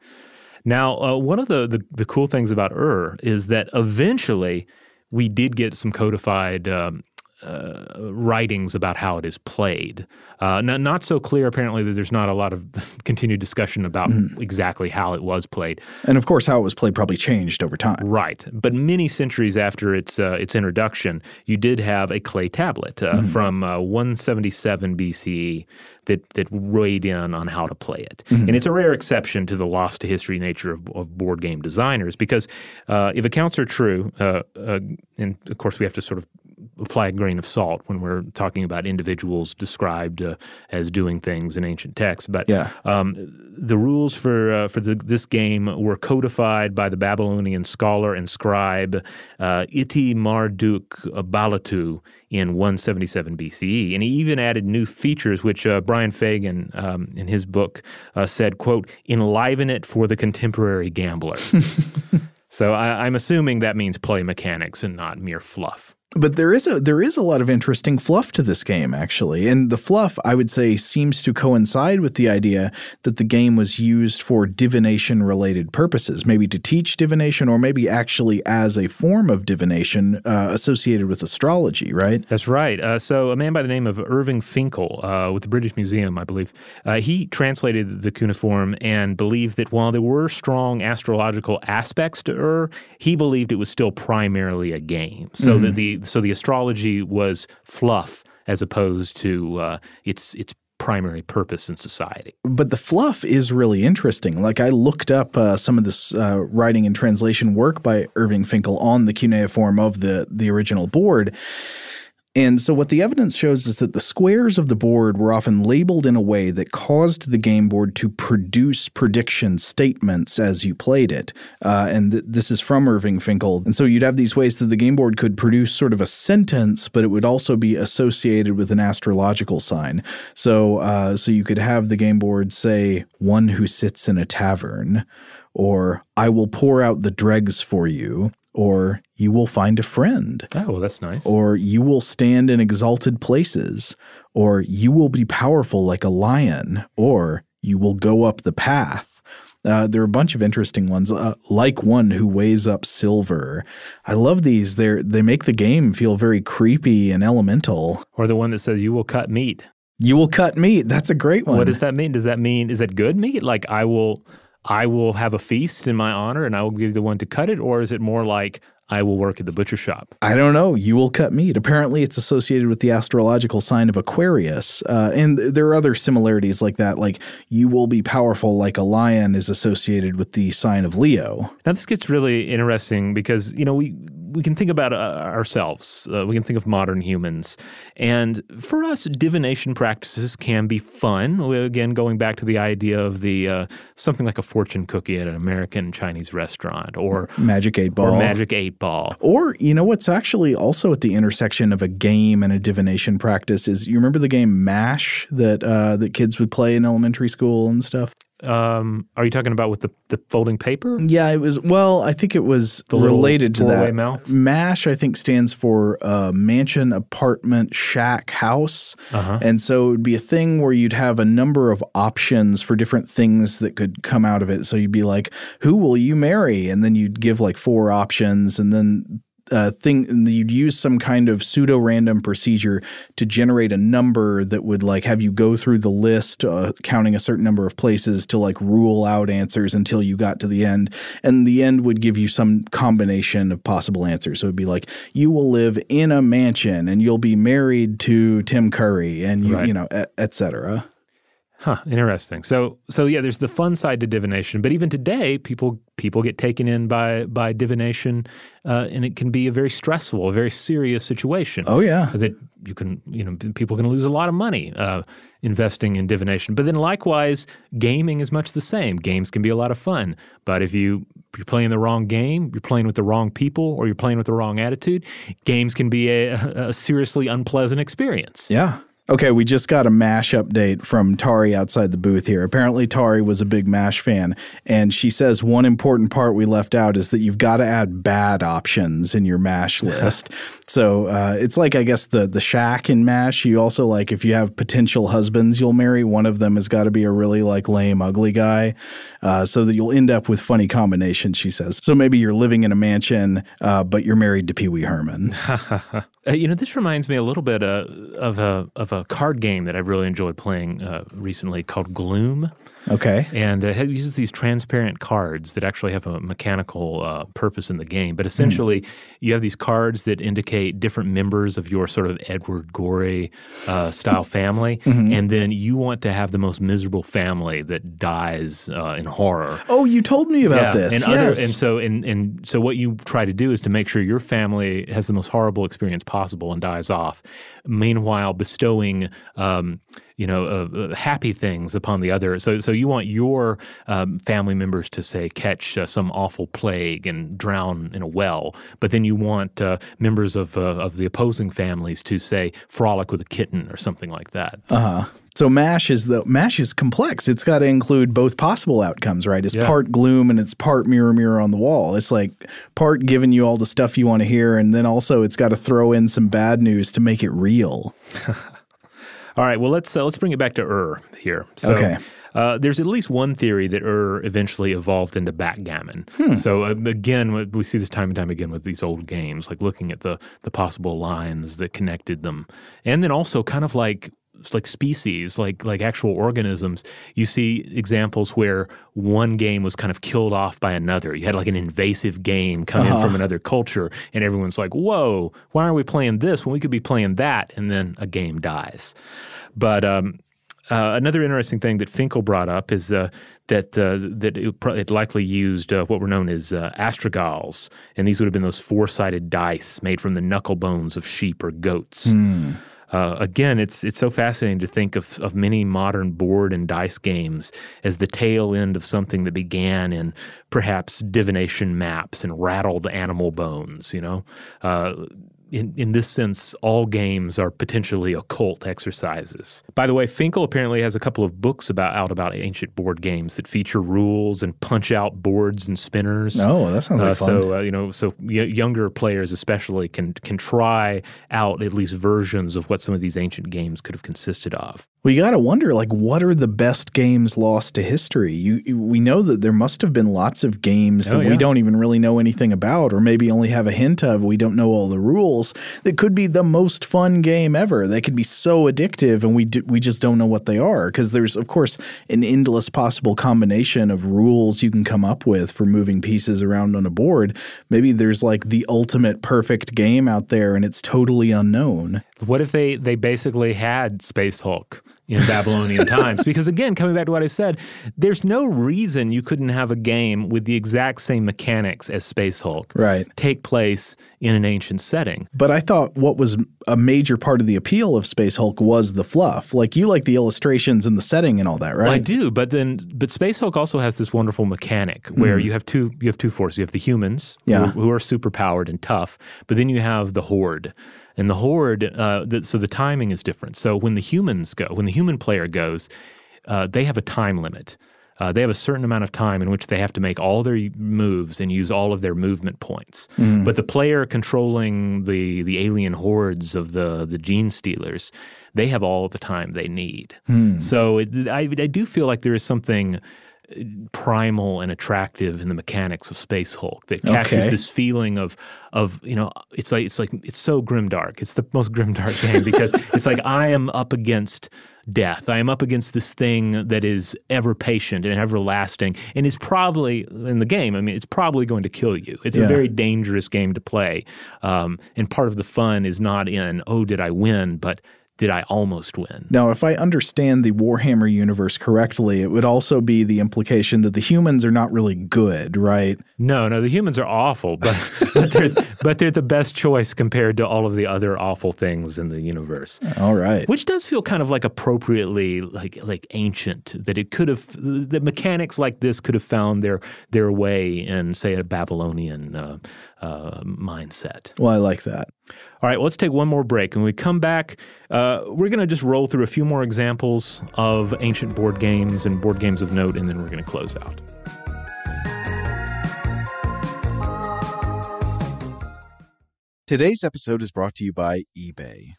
Now, uh, one of the, the, the cool things about Ur is that eventually we did get some codified um, uh, writings about how it is played. Uh, not, not, so clear, apparently, that there's not a lot of continued discussion about mm. exactly how it was played. And of course, how it was played probably changed over time. Right. But many centuries after its, uh, its introduction, you did have a clay tablet mm. from uh, 177 BCE that, that weighed in on how to play it. Mm-hmm. And it's a rare exception to the lost to history nature of, of board game designers because uh, if accounts are true, and of course, we have to sort of apply a grain of salt when we're talking about individuals described uh, as doing things in ancient texts. But yeah. um, the rules for uh, for the, this game were codified by the Babylonian scholar and scribe uh, Iti Marduk Balatu in 177 BCE, and he even added new features, which uh, Brian Fagan um, in his book uh, said, "quote enliven it for the contemporary gambler." so I, I'm assuming that means play mechanics and not mere fluff. But there is a there is a lot of interesting fluff to this game actually. And the fluff I would say seems to coincide with the idea that the game was used for divination related purposes, maybe to teach divination or maybe actually as a form of divination uh, associated with astrology, right? That's right. Uh, so a man by the name of Irving Finkel uh, with the British Museum, I believe, uh, he translated the cuneiform and believed that while there were strong astrological aspects to Ur, he believed it was still primarily a game. So mm-hmm. that the so the astrology was fluff as opposed to uh, its its primary purpose in society. But the fluff is really interesting. Like I looked up uh, some of this uh, writing and translation work by Irving Finkel on the cuneiform of the the original board, and so, what the evidence shows is that the squares of the board were often labeled in a way that caused the game board to produce prediction statements as you played it. Uh, and th- this is from Irving Finkel. And so, you'd have these ways that the game board could produce sort of a sentence, but it would also be associated with an astrological sign. So, uh, so you could have the game board say, "One who sits in a tavern," or "I will pour out the dregs for you." Or you will find a friend. Oh, well, that's nice. Or you will stand in exalted places, or you will be powerful like a lion, or you will go up the path. Uh, there are a bunch of interesting ones, uh, like one who weighs up silver. I love these. They they make the game feel very creepy and elemental. Or the one that says you will cut meat. You will cut meat. That's a great one. What does that mean? Does that mean is it good meat? Like I will I will have a feast in my honor and I will give the one to cut it? Or is it more like I will work at the butcher shop? I don't know. You will cut meat. Apparently, it's associated with the astrological sign of Aquarius. Uh, and there are other similarities like that, like you will be powerful like a lion is associated with the sign of Leo. Now, this gets really interesting because, you know, we we can think about uh, ourselves. Uh, we can think of modern humans. And for us, divination practices can be fun. We, again, going back to the idea of the uh, something like a fortune cookie at an American Chinese restaurant or Magic 8 Ball. Or Magic 8 Ball. Or, you know, what's actually also at the intersection of a game and a divination practice is you remember the game MASH that, uh, that kids would play in elementary school and stuff? Um, are you talking about with the, the folding paper? Yeah, it was. Well, I think it was the related to that. Mouth? MASH, I think, stands for uh, mansion, apartment, shack, house, uh-huh. and so it would be a thing where you'd have a number of options for different things that could come out of it. So you'd be like, "Who will you marry?" and then you'd give like four options, and then uh, thing you'd use some kind of pseudo random procedure to generate a number that would like have you go through the list uh, counting a certain number of places to like rule out answers until you got to the end and the end would give you some combination of possible answers so it'd be like you will live in a mansion and you'll be married to Tim Curry and you right. you know etc Huh, interesting. So so yeah, there's the fun side to divination, but even today, people people get taken in by by divination, uh, and it can be a very stressful, a very serious situation. Oh yeah, that you can you know people can lose a lot of money uh, investing in divination. But then likewise, gaming is much the same. Games can be a lot of fun, but if you you're playing the wrong game, you're playing with the wrong people, or you're playing with the wrong attitude, games can be a, a seriously unpleasant experience. Yeah. Okay, we just got a MASH update from Tari outside the booth here. Apparently, Tari was a big MASH fan, and she says one important part we left out is that you've got to add bad options in your MASH list. so uh, it's like, I guess, the the shack in MASH. You also like if you have potential husbands you'll marry, one of them has got to be a really like lame, ugly guy, uh, so that you'll end up with funny combinations. She says. So maybe you're living in a mansion, uh, but you're married to Pee Wee Herman. Uh, you know, this reminds me a little bit uh, of a of a card game that I've really enjoyed playing uh, recently called Gloom. Okay. And uh, it uses these transparent cards that actually have a mechanical uh, purpose in the game. But essentially, mm. you have these cards that indicate different members of your sort of Edward Gorey uh, style family. Mm-hmm. And then you want to have the most miserable family that dies uh, in horror. Oh, you told me about yeah. this. And, yes. other, and so and, and so what you try to do is to make sure your family has the most horrible experience possible and dies off. Meanwhile, bestowing um, you know, uh, uh, happy things upon the other. So, so you want your um, family members to say catch uh, some awful plague and drown in a well, but then you want uh, members of uh, of the opposing families to say frolic with a kitten or something like that. Uh huh. So mash is the mash is complex. It's got to include both possible outcomes, right? It's yeah. part gloom and it's part mirror mirror on the wall. It's like part giving you all the stuff you want to hear, and then also it's got to throw in some bad news to make it real. All right. Well, let's uh, let's bring it back to Ur here. So, okay. Uh, there's at least one theory that Ur eventually evolved into backgammon. Hmm. So uh, again, we see this time and time again with these old games, like looking at the the possible lines that connected them, and then also kind of like like species, like like actual organisms, you see examples where one game was kind of killed off by another. You had like an invasive game come uh-huh. in from another culture, and everyone's like, "Whoa, why are we playing this when we could be playing that?" And then a game dies. But um, uh, another interesting thing that Finkel brought up is uh, that uh, that it, it, likely used uh, what were known as uh, astragals, and these would have been those four-sided dice made from the knuckle bones of sheep or goats. Mm. Uh, again, it's it's so fascinating to think of of many modern board and dice games as the tail end of something that began in perhaps divination maps and rattled animal bones. You know, uh, in, in this sense, all games are potentially occult exercises. By the way, Finkel apparently has a couple of books about out about ancient board games that feature rules and punch out boards and spinners. Oh, that sounds like uh, fun. So uh, you know, so y- younger players especially can can try out at least versions of what some of these ancient games could have consisted of. We got to wonder, like, what are the best games lost to history? You, we know that there must have been lots of games that oh, yeah. we don't even really know anything about, or maybe only have a hint of. We don't know all the rules. That could be the most fun game ever. They could be so addictive, and we do, we just don't know what they are because there's, of course, an endless possible combination of rules you can come up with for moving pieces around on a board. Maybe there's like the ultimate perfect game out there, and it's totally unknown. What if they they basically had Space Hulk? in Babylonian times. Because again, coming back to what I said, there's no reason you couldn't have a game with the exact same mechanics as Space Hulk right. take place in an ancient setting. But I thought what was a major part of the appeal of Space Hulk was the fluff. Like you like the illustrations and the setting and all that, right? Well, I do, but then but Space Hulk also has this wonderful mechanic where mm. you have two you have two forces. You have the humans yeah. who, who are super powered and tough, but then you have the horde and the horde, uh, the, so the timing is different. So when the humans go, when the human player goes, uh, they have a time limit. Uh, they have a certain amount of time in which they have to make all their moves and use all of their movement points. Mm. But the player controlling the the alien hordes of the the Genestealers, they have all the time they need. Mm. So it, I, I do feel like there is something primal and attractive in the mechanics of Space Hulk that captures okay. this feeling of of you know it's like it's like it's so grimdark. It's the most grimdark game because it's like I am up against death. I am up against this thing that is ever patient and everlasting and is probably in the game. I mean, it's probably going to kill you. It's yeah. a very dangerous game to play. Um, and part of the fun is not in oh did I win, but did I almost win? Now, if I understand the Warhammer universe correctly, it would also be the implication that the humans are not really good, right? No, no, the humans are awful, but but, they're, but they're the best choice compared to all of the other awful things in the universe. All right, which does feel kind of like appropriately like like ancient that it could have the mechanics like this could have found their their way in say a Babylonian uh, uh, mindset. Well, I like that. All right, well, let's take one more break. When we come back, uh, we're going to just roll through a few more examples of ancient board games and board games of note, and then we're going to close out. Today's episode is brought to you by eBay.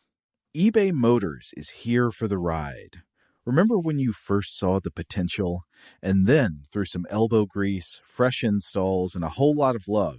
eBay Motors is here for the ride. Remember when you first saw the potential? And then, through some elbow grease, fresh installs, and a whole lot of love,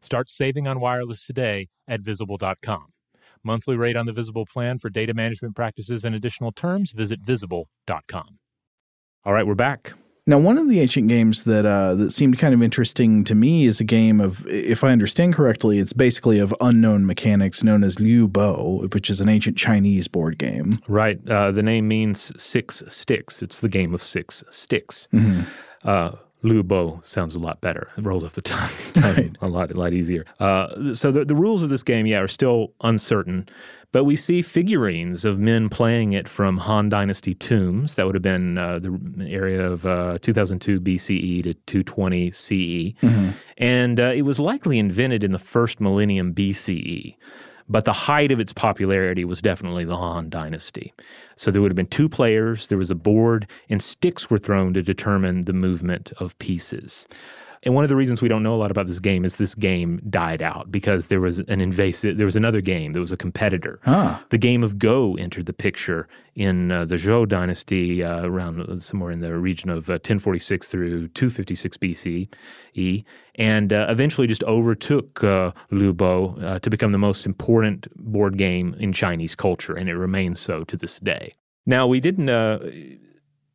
Start saving on wireless today at visible.com. Monthly rate on the Visible plan for data management practices and additional terms, visit visible.com. All right, we're back. Now, one of the ancient games that uh, that seemed kind of interesting to me is a game of, if I understand correctly, it's basically of unknown mechanics known as Liu Bo, which is an ancient Chinese board game. Right. Uh, the name means six sticks. It's the game of six sticks. Mm-hmm. Uh, Lu Bo sounds a lot better. It rolls off the tongue, right. a lot, a lot easier. Uh, so the, the rules of this game, yeah, are still uncertain. But we see figurines of men playing it from Han Dynasty tombs. That would have been uh, the area of uh, 2002 BCE to 220 CE. Mm-hmm. And uh, it was likely invented in the first millennium BCE. But the height of its popularity was definitely the Han Dynasty. So there would have been two players, there was a board, and sticks were thrown to determine the movement of pieces. And one of the reasons we don't know a lot about this game is this game died out because there was an invasive, there was another game, that was a competitor. Huh. The game of Go entered the picture in uh, the Zhou dynasty uh, around uh, somewhere in the region of uh, 1046 through 256 BCE, and uh, eventually just overtook uh, Lu Bo uh, to become the most important board game in Chinese culture, and it remains so to this day. Now, we didn't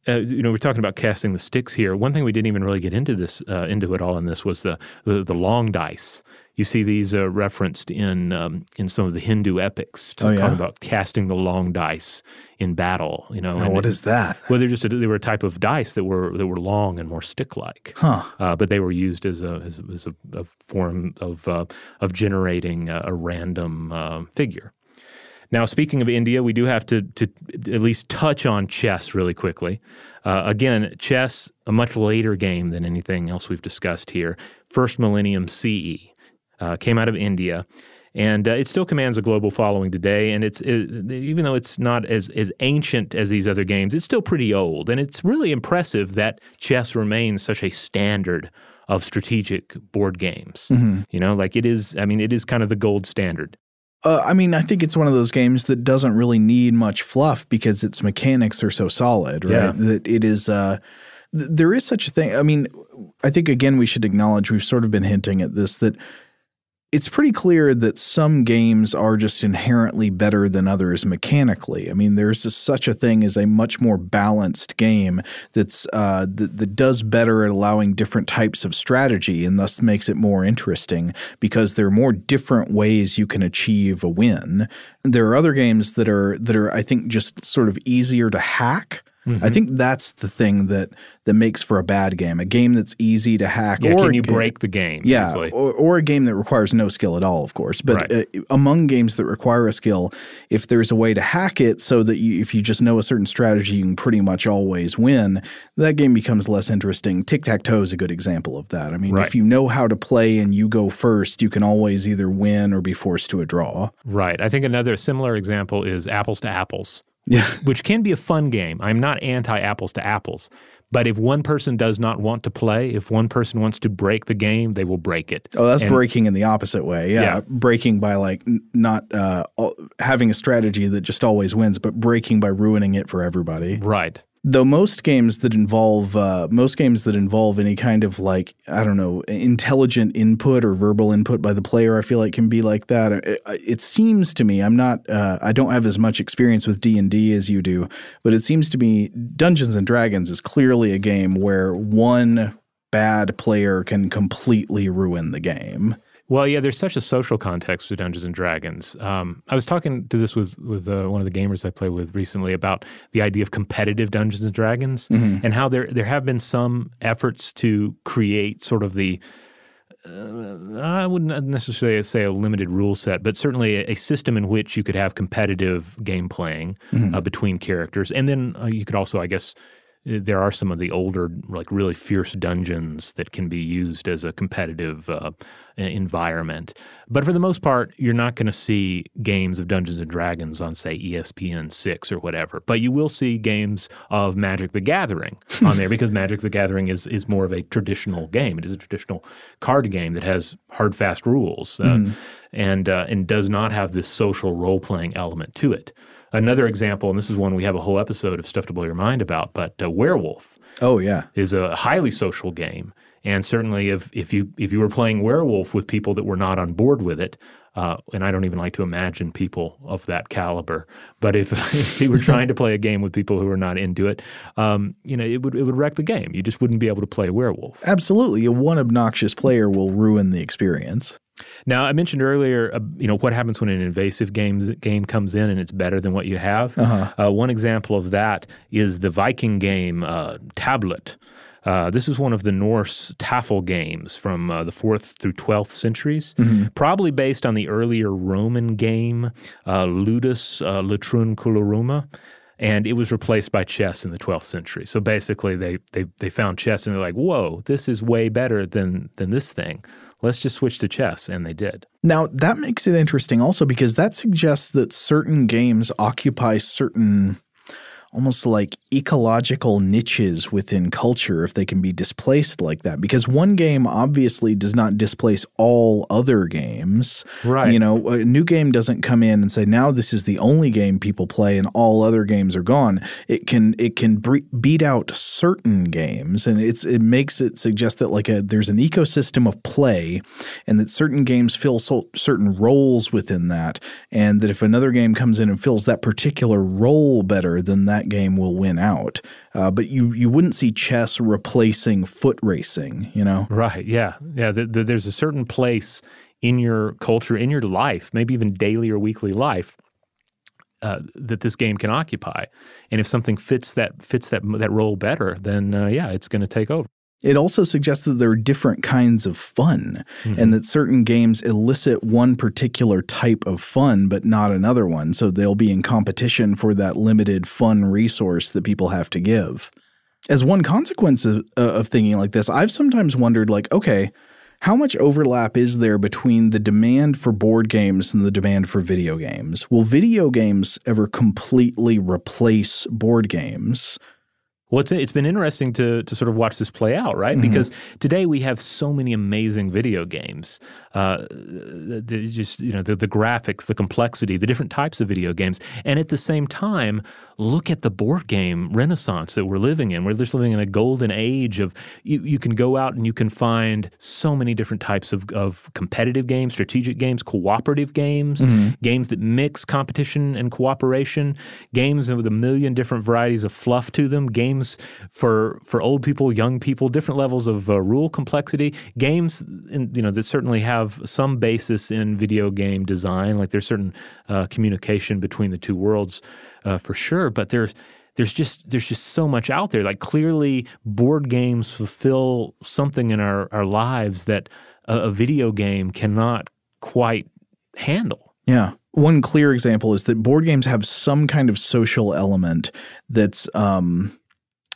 uh, you know, we're talking about casting the sticks here. One thing we didn't even really get into this uh, into it all in this was the the, the long dice. You see these uh, referenced in um, in some of the Hindu epics to oh, yeah? talk about casting the long dice in battle. You know, now, what it, is that? Well, they're just a, they were a type of dice that were that were long and more stick like. Huh. Uh, but they were used as a as, as a, a, form of uh, of generating a, a random uh, figure. Now, speaking of India, we do have to, to at least touch on chess really quickly. Uh, again, chess, a much later game than anything else we've discussed here. First millennium CE uh, came out of India, and uh, it still commands a global following today. And it's it, even though it's not as as ancient as these other games, it's still pretty old. And it's really impressive that chess remains such a standard of strategic board games. Mm-hmm. You know, like it is. I mean, it is kind of the gold standard. Uh, I mean, I think it's one of those games that doesn't really need much fluff because its mechanics are so solid, right? Yeah. That it is. Uh, th- there is such a thing. I mean, I think again we should acknowledge we've sort of been hinting at this that it's pretty clear that some games are just inherently better than others mechanically. I mean, there's such a thing as a much more balanced game that's uh, that, that does better at allowing different types of strategy and thus makes it more interesting because there are more different ways you can achieve a win. There are other games that are that are I think just sort of easier to hack. Mm-hmm. I think that's the thing that that makes for a bad game. A game that's easy to hack. Yeah, or can you break the game Yeah, easily? or, or a game that requires no skill at all, of course. But Right. uh, among games that require a skill, if there's a way to hack it so that you, if you just know a certain strategy, you can pretty much always win, that game becomes less interesting. Tic tac toe is a good example of that. I mean, Right. if you know how to play and you go first, you can always either win or be forced to a draw. Right. I think another similar example is apples to apples. Yeah. Which can be a fun game. I'm not anti apples to apples. But if one person does not want to play, if one person wants to break the game, they will break it. Oh, that's And- breaking in the opposite way. Yeah, Yeah. breaking by like n- not uh, al- having a strategy that just always wins, but breaking by ruining it for everybody. Right. Though most games that involve uh, most games that involve any kind of like I don't know intelligent input or verbal input by the player, I feel like can be like that. It, it seems to me I'm not uh, I don't have as much experience with D and D as you do, but it seems to me Dungeons and Dragons is clearly a game where one bad player can completely ruin the game. Well, yeah, there's such a social context to Dungeons and Dragons. Um, I was talking to this with with uh, one of the gamers I play with recently about the idea of competitive Dungeons and Dragons Mhm. and how there there have been some efforts to create sort of the uh, I wouldn't necessarily say a limited rule set, but certainly a, a system in which you could have competitive game playing Mhm. uh, between characters, and then uh, you could also, I guess, there are some of the older, like really fierce dungeons that can be used as a competitive uh, environment. But for the most part, you're not going to see games of Dungeons and Dragons on, say, ESPN six or whatever. But you will see games of Magic the Gathering on there because Magic the Gathering is is more of a traditional game. It is a traditional card game that has hard, fast rules. Uh, Mhm. and uh, and does not have this social role playing element to it. Another example, and this is one we have a whole episode of Stuff to Blow Your Mind about, but uh, Werewolf Oh yeah. is a highly social game, and certainly if if you if you were playing Werewolf with people that were not on board with it. Uh, and I don't even like to imagine people of that caliber. But if, if you were trying to play a game with people who are not into it, um, you know, it would it would wreck the game. You just wouldn't be able to play werewolf. Absolutely. One obnoxious player will ruin the experience. Now, I mentioned earlier, uh, you know, what happens when an invasive games, game comes in and it's better than what you have. Uh-huh. Uh, one example of that is the Viking game uh, Tablut. Uh, this is one of the Norse Tafl games from uh, the 4th through 12th centuries, Mm-hmm. probably based on the earlier Roman game, uh, Ludus uh, Latrun And it was replaced by chess in the 12th century. So basically, they, they, they found chess and they're like, whoa, this is way better than, than this thing. Let's just switch to chess. And they did. Now, that makes it interesting also because that suggests that certain games occupy certain almost like ecological niches within culture if they can be displaced like that. Because one game obviously does not displace all other games. Right. you know a new game doesn't come in and say now this is the only game people play and all other games are gone. It can it can bre- beat out certain games. And it's it makes it suggest that like a there's an ecosystem of play and that certain games fill so, certain roles within that. And that if another game comes in and fills that particular role better than that game will win out uh, but you you wouldn't see chess replacing foot racing you know Right. Yeah. Yeah. Th- th- there's a certain place in your culture, in your life, maybe even daily or weekly life, uh, that this game can occupy. And if something fits that fits that that role better, then uh, yeah, it's going to take over. It also suggests that there are different kinds of fun and that certain games elicit one particular type of fun, but not another one. So they'll be in competition for that limited fun resource that people have to give. As one consequence of, uh, of thinking like this, I've sometimes wondered, like, okay, how much overlap is there between the demand for board games and the demand for video games? Will video games ever completely replace board games? Well, it's, it's been interesting to to sort of watch this play out, right? Because today we have so many amazing video games. Uh, just you know the, the graphics, the complexity, the different types of video games, and at the same time, look at the board game renaissance that we're living in. We're just living in a golden age of you, you can go out and you can find so many different types of, of competitive games, strategic games, cooperative games, games that mix competition and cooperation, games with a million different varieties of fluff to them, games for for old people, young people, different levels of uh, rule complexity, games in, you know that certainly have some basis in video game design, like there's certain uh, communication between the two worlds uh, for sure, but there's there's just there's just so much out there. Like clearly, board games fulfill something in our our lives that a, a video game cannot quite handle. Yeah. One clear example is that board games have some kind of social element that's um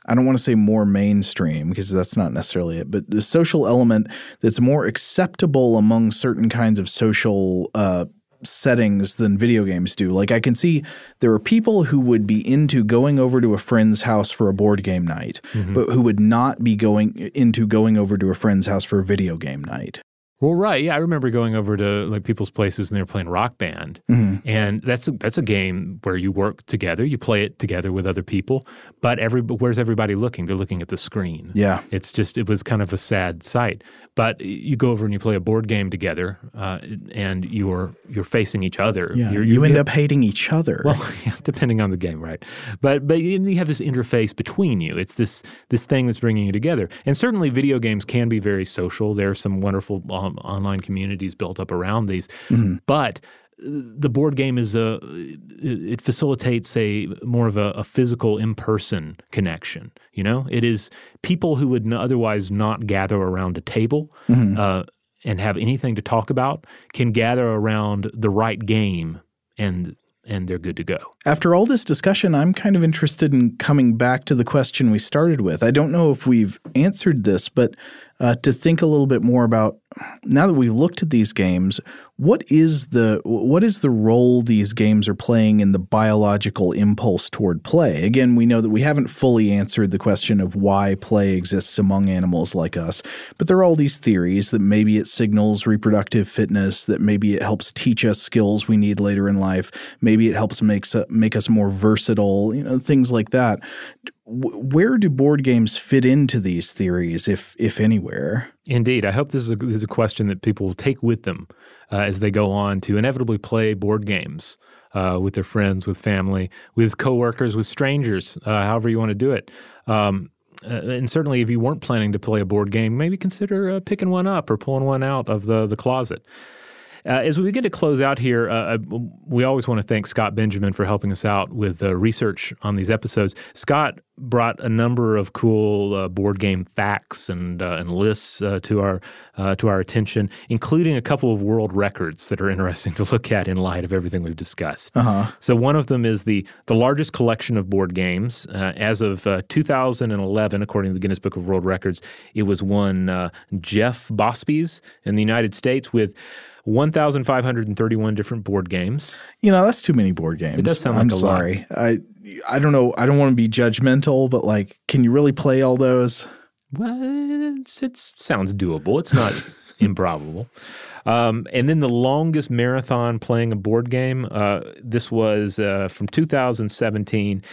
I don't want to say more mainstream because that's not necessarily it, but the social element that's more acceptable among certain kinds of social uh settings than video games do. Like I can see there are people who would be into going over to a friend's house for a board game night, mm-hmm. but who would not be going into going over to a friend's house for a video game night. Well, right, yeah, I remember going over to like people's places and they were playing Rock Band, and that's a, that's a game where you work together, you play it together with other people, but every where's everybody looking? They're looking at the screen. Yeah. It's just it was kind of a sad sight. But you go over and you play a board game together, uh, and you're you're facing each other. Yeah. You're, you end get- up hating each other. well, yeah, depending on the game, right? But but you you have this interface between you. It's this this thing that's bringing you together. And certainly, video games can be very social. There are some wonderful online communities built up around these. But uh, the board game is a it it facilitates a more of a, a physical in person connection. You know, it is people who would otherwise not gather around a table. Uh, and have anything to talk about can gather around the right game and and they're good to go. After all this discussion, I'm kind of interested in coming back to the question we started with. I don't know if we've answered this, but uh, to think a little bit more about now that we've looked at these games, what is the what is the role these games are playing in the biological impulse toward play? Again, we know that we haven't fully answered the question of why play exists among animals like us, but there are all these theories that maybe it signals reproductive fitness, that maybe it helps teach us skills we need later in life, maybe it helps makes make us more versatile, you know, things like that. Where do board games fit into these theories, if if anywhere? Indeed, I hope this is a, this is a question that people will take with them uh, as they go on to inevitably play board games uh, with their friends, with family, with coworkers, with strangers, uh, however you want to do it. Um, uh, and certainly, if you weren't planning to play a board game, maybe consider uh, picking one up or pulling one out of the the closet. Uh, as we begin to close out here, uh, uh we always want to thank Scott Benjamin for helping us out with uh, research on these episodes. Scott brought a number of cool uh, board game facts and uh, and lists uh, to our uh, to our attention, including a couple of world records that are interesting to look at in light of everything we've discussed. Uh-huh. So one of them is the the largest collection of board games uh, as of uh, 2011, according to the Guinness Book of World Records. It was one Jeff Bosby's in the United States with 1,531 different board games. You know, that's too many board games. It does sound I'm like a sorry. lot. I I don't know. I don't want to be judgmental, but like, can you really play all those? Well, it's, it sounds doable. It's not improbable. Um, and then the longest marathon playing a board game. Uh, this was uh, from 2017.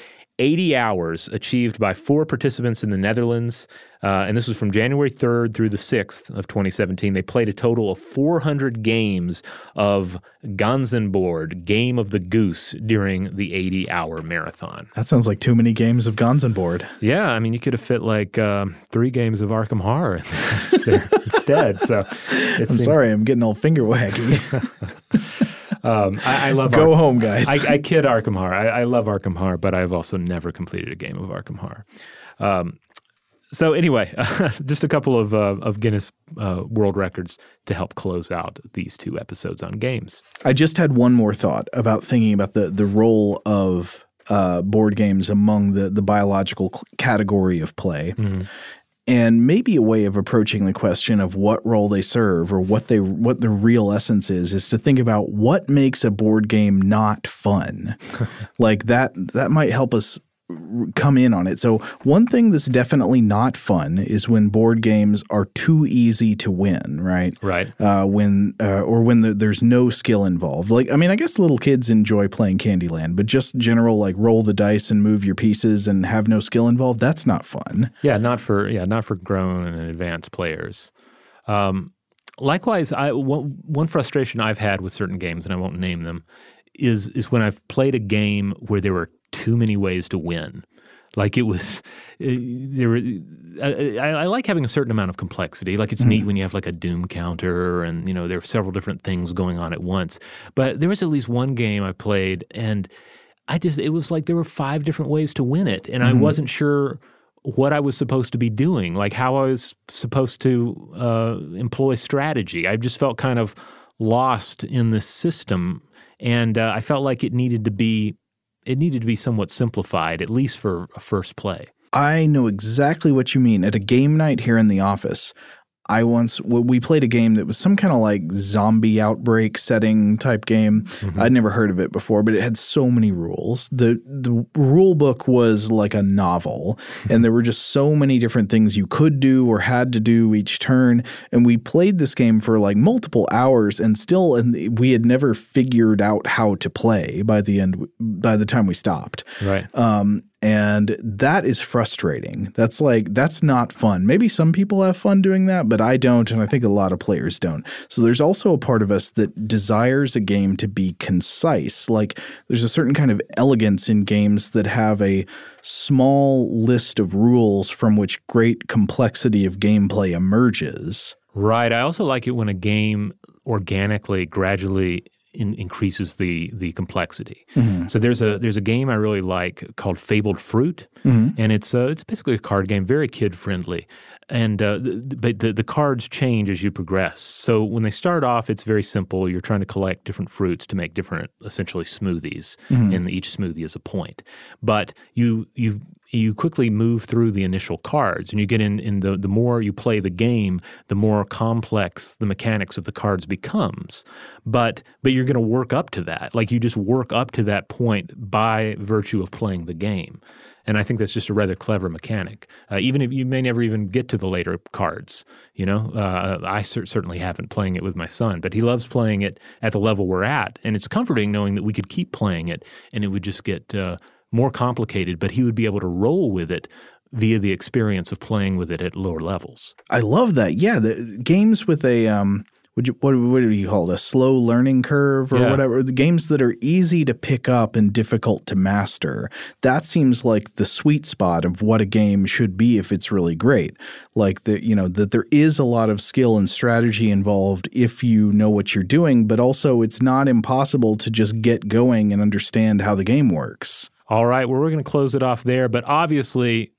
80 hours achieved by four participants in the Netherlands. Uh, and this was from January 3rd through the 6th of 2017. They played a total of 400 games of Ganzenbord, Game of the Goose, during the 80 hour marathon. That sounds like too many games of Ganzenbord. Yeah, I mean, you could have fit like um, three games of Arkham Horror instead. So I'm seems- sorry, I'm getting all finger waggy. Um, I, I, love go Ar- home, guys. I, I kid Arkham Horror. I, I, love Arkham Horror, but I've also never completed a game of Arkham Horror. Um, so anyway, just a couple of uh, of Guinness uh, World Records to help close out these two episodes on games. I just had one more thought about thinking about the the role of uh, board games among the the biological category of play. Mm and maybe a way of approaching the question of what role they serve or what they what the real essence is is to think about what makes a board game not fun like that that might help us come in on it. So one thing that's definitely not fun is when board games are too easy to win, right? Right. Uh, when uh, or when the, there's no skill involved. Like I mean, I guess little kids enjoy playing Candyland, but just general like roll the dice and move your pieces and have no skill involved. That's not fun. Yeah, not for yeah, not for grown and advanced players. Um, likewise, I one, one frustration I've had with certain games, and I won't name them, is is when I've played a game where there were too many ways to win. Like it was, uh, there. Were, I, I, like having a certain amount of complexity. Like it's mm-hmm. neat when you have like a doom counter, and you know there are several different things going on at once. But there was at least one game I played, and I just it was like there were five different ways to win it, and mm-hmm. I wasn't sure what I was supposed to be doing, like how I was supposed to uh, employ strategy. I just felt kind of lost in this system, and uh, I felt like it needed to be it needed to be somewhat simplified, at least for a first play. I know exactly what you mean. At a game night here in the office, I once we played a game that was some kind of like zombie outbreak setting type game. Mm-hmm. I'd never heard of it before, but it had so many rules. the The rule book was like a novel, and there were just so many different things you could do or had to do each turn. And we played this game for like multiple hours, and still, and we had never figured out how to play by the end. By the time we stopped, right? Um, and that is frustrating. That's like that's not fun. Maybe some people have fun doing that, but I don't and I think a lot of players don't. So there's also a part of us that desires a game to be concise. Like there's a certain kind of elegance in games that have a small list of rules from which great complexity of gameplay emerges. Right. I also like it when a game organically gradually in, increases the the complexity. Mm-hmm. So there's a there's a game I really like called Fabled Fruit, mm-hmm. and it's uh, it's basically a card game, very kid friendly, and uh, the, but the, the cards change as you progress. So when they start off, it's very simple. You're trying to collect different fruits to make different essentially smoothies, mm-hmm. and each smoothie is a point. But you you you quickly move through the initial cards and you get in, in the, the more you play the game, the more complex the mechanics of the cards becomes. But but you're going to work up to that. Like you just work up to that point by virtue of playing the game. And I think that's just a rather clever mechanic. Uh, even if you may never even get to the later cards, you know, uh, I cer- certainly haven't playing it with my son, but he loves playing it at the level we're at, and it's comforting knowing that we could keep playing it, and it would just get uh, more complicated, but he would be able to roll with it via the experience of playing with it at lower levels. I love that. Yeah, the games with a um, would you what, what do you call it a slow learning curve or Yeah. whatever the games that are easy to pick up and difficult to master that seems like the sweet spot of what a game should be if it's really great like that you know that there is a lot of skill and strategy involved if you know what you're doing but also it's not impossible to just get going and understand how the game works All right, well, we're going to close it off there, but obviously,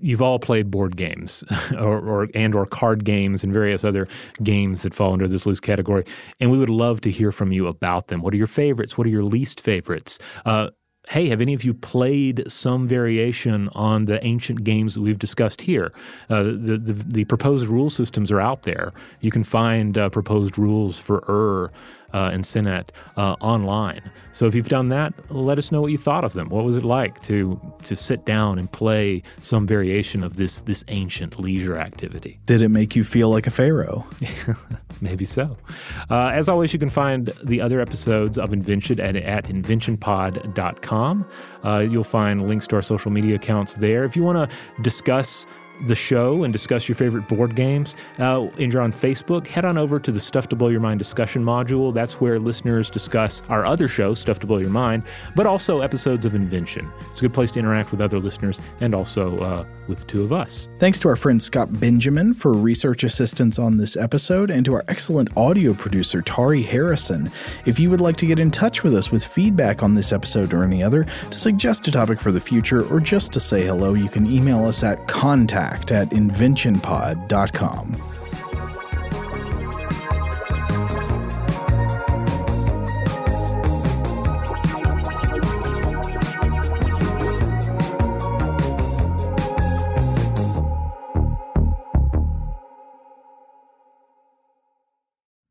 you've all played board games or, or and or card games and various other games that fall under this loose category, and we would love to hear from you about them. What are your favorites? What are your least favorites? Uh, Hey, have any of you played some variation on the ancient games that we've discussed here? Uh, the, the the proposed rule systems are out there. You can find uh, proposed rules for Ur uh, and Senet uh, online. So if you've done that, let us know what you thought of them. What was it like to to sit down and play some variation of this this ancient leisure activity? did it make you feel like a pharaoh Maybe so. Uh, as always, you can find the other episodes of Invention at, at inventionpod.com. Uh, you'll find links to our social media accounts there. If you want to discuss the show and discuss your favorite board games, uh, and you're on Facebook, head on over to the Stuff to Blow Your Mind discussion module. That's where listeners discuss our other show, Stuff to Blow Your Mind, but also episodes of Invention. It's a good place to interact with other listeners and also uh, with the two of us. Thanks to our friend Scott Benjamin for research assistance on this episode, and to our excellent audio producer, Tari Harrison. If you would like to get in touch with us with feedback on this episode or any other, to suggest a topic for the future, or just to say hello, you can email us at contact at inventionpod.com.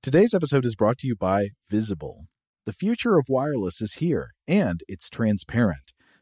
Today's episode is brought to you by Visible. The future of wireless is here, and it's transparent.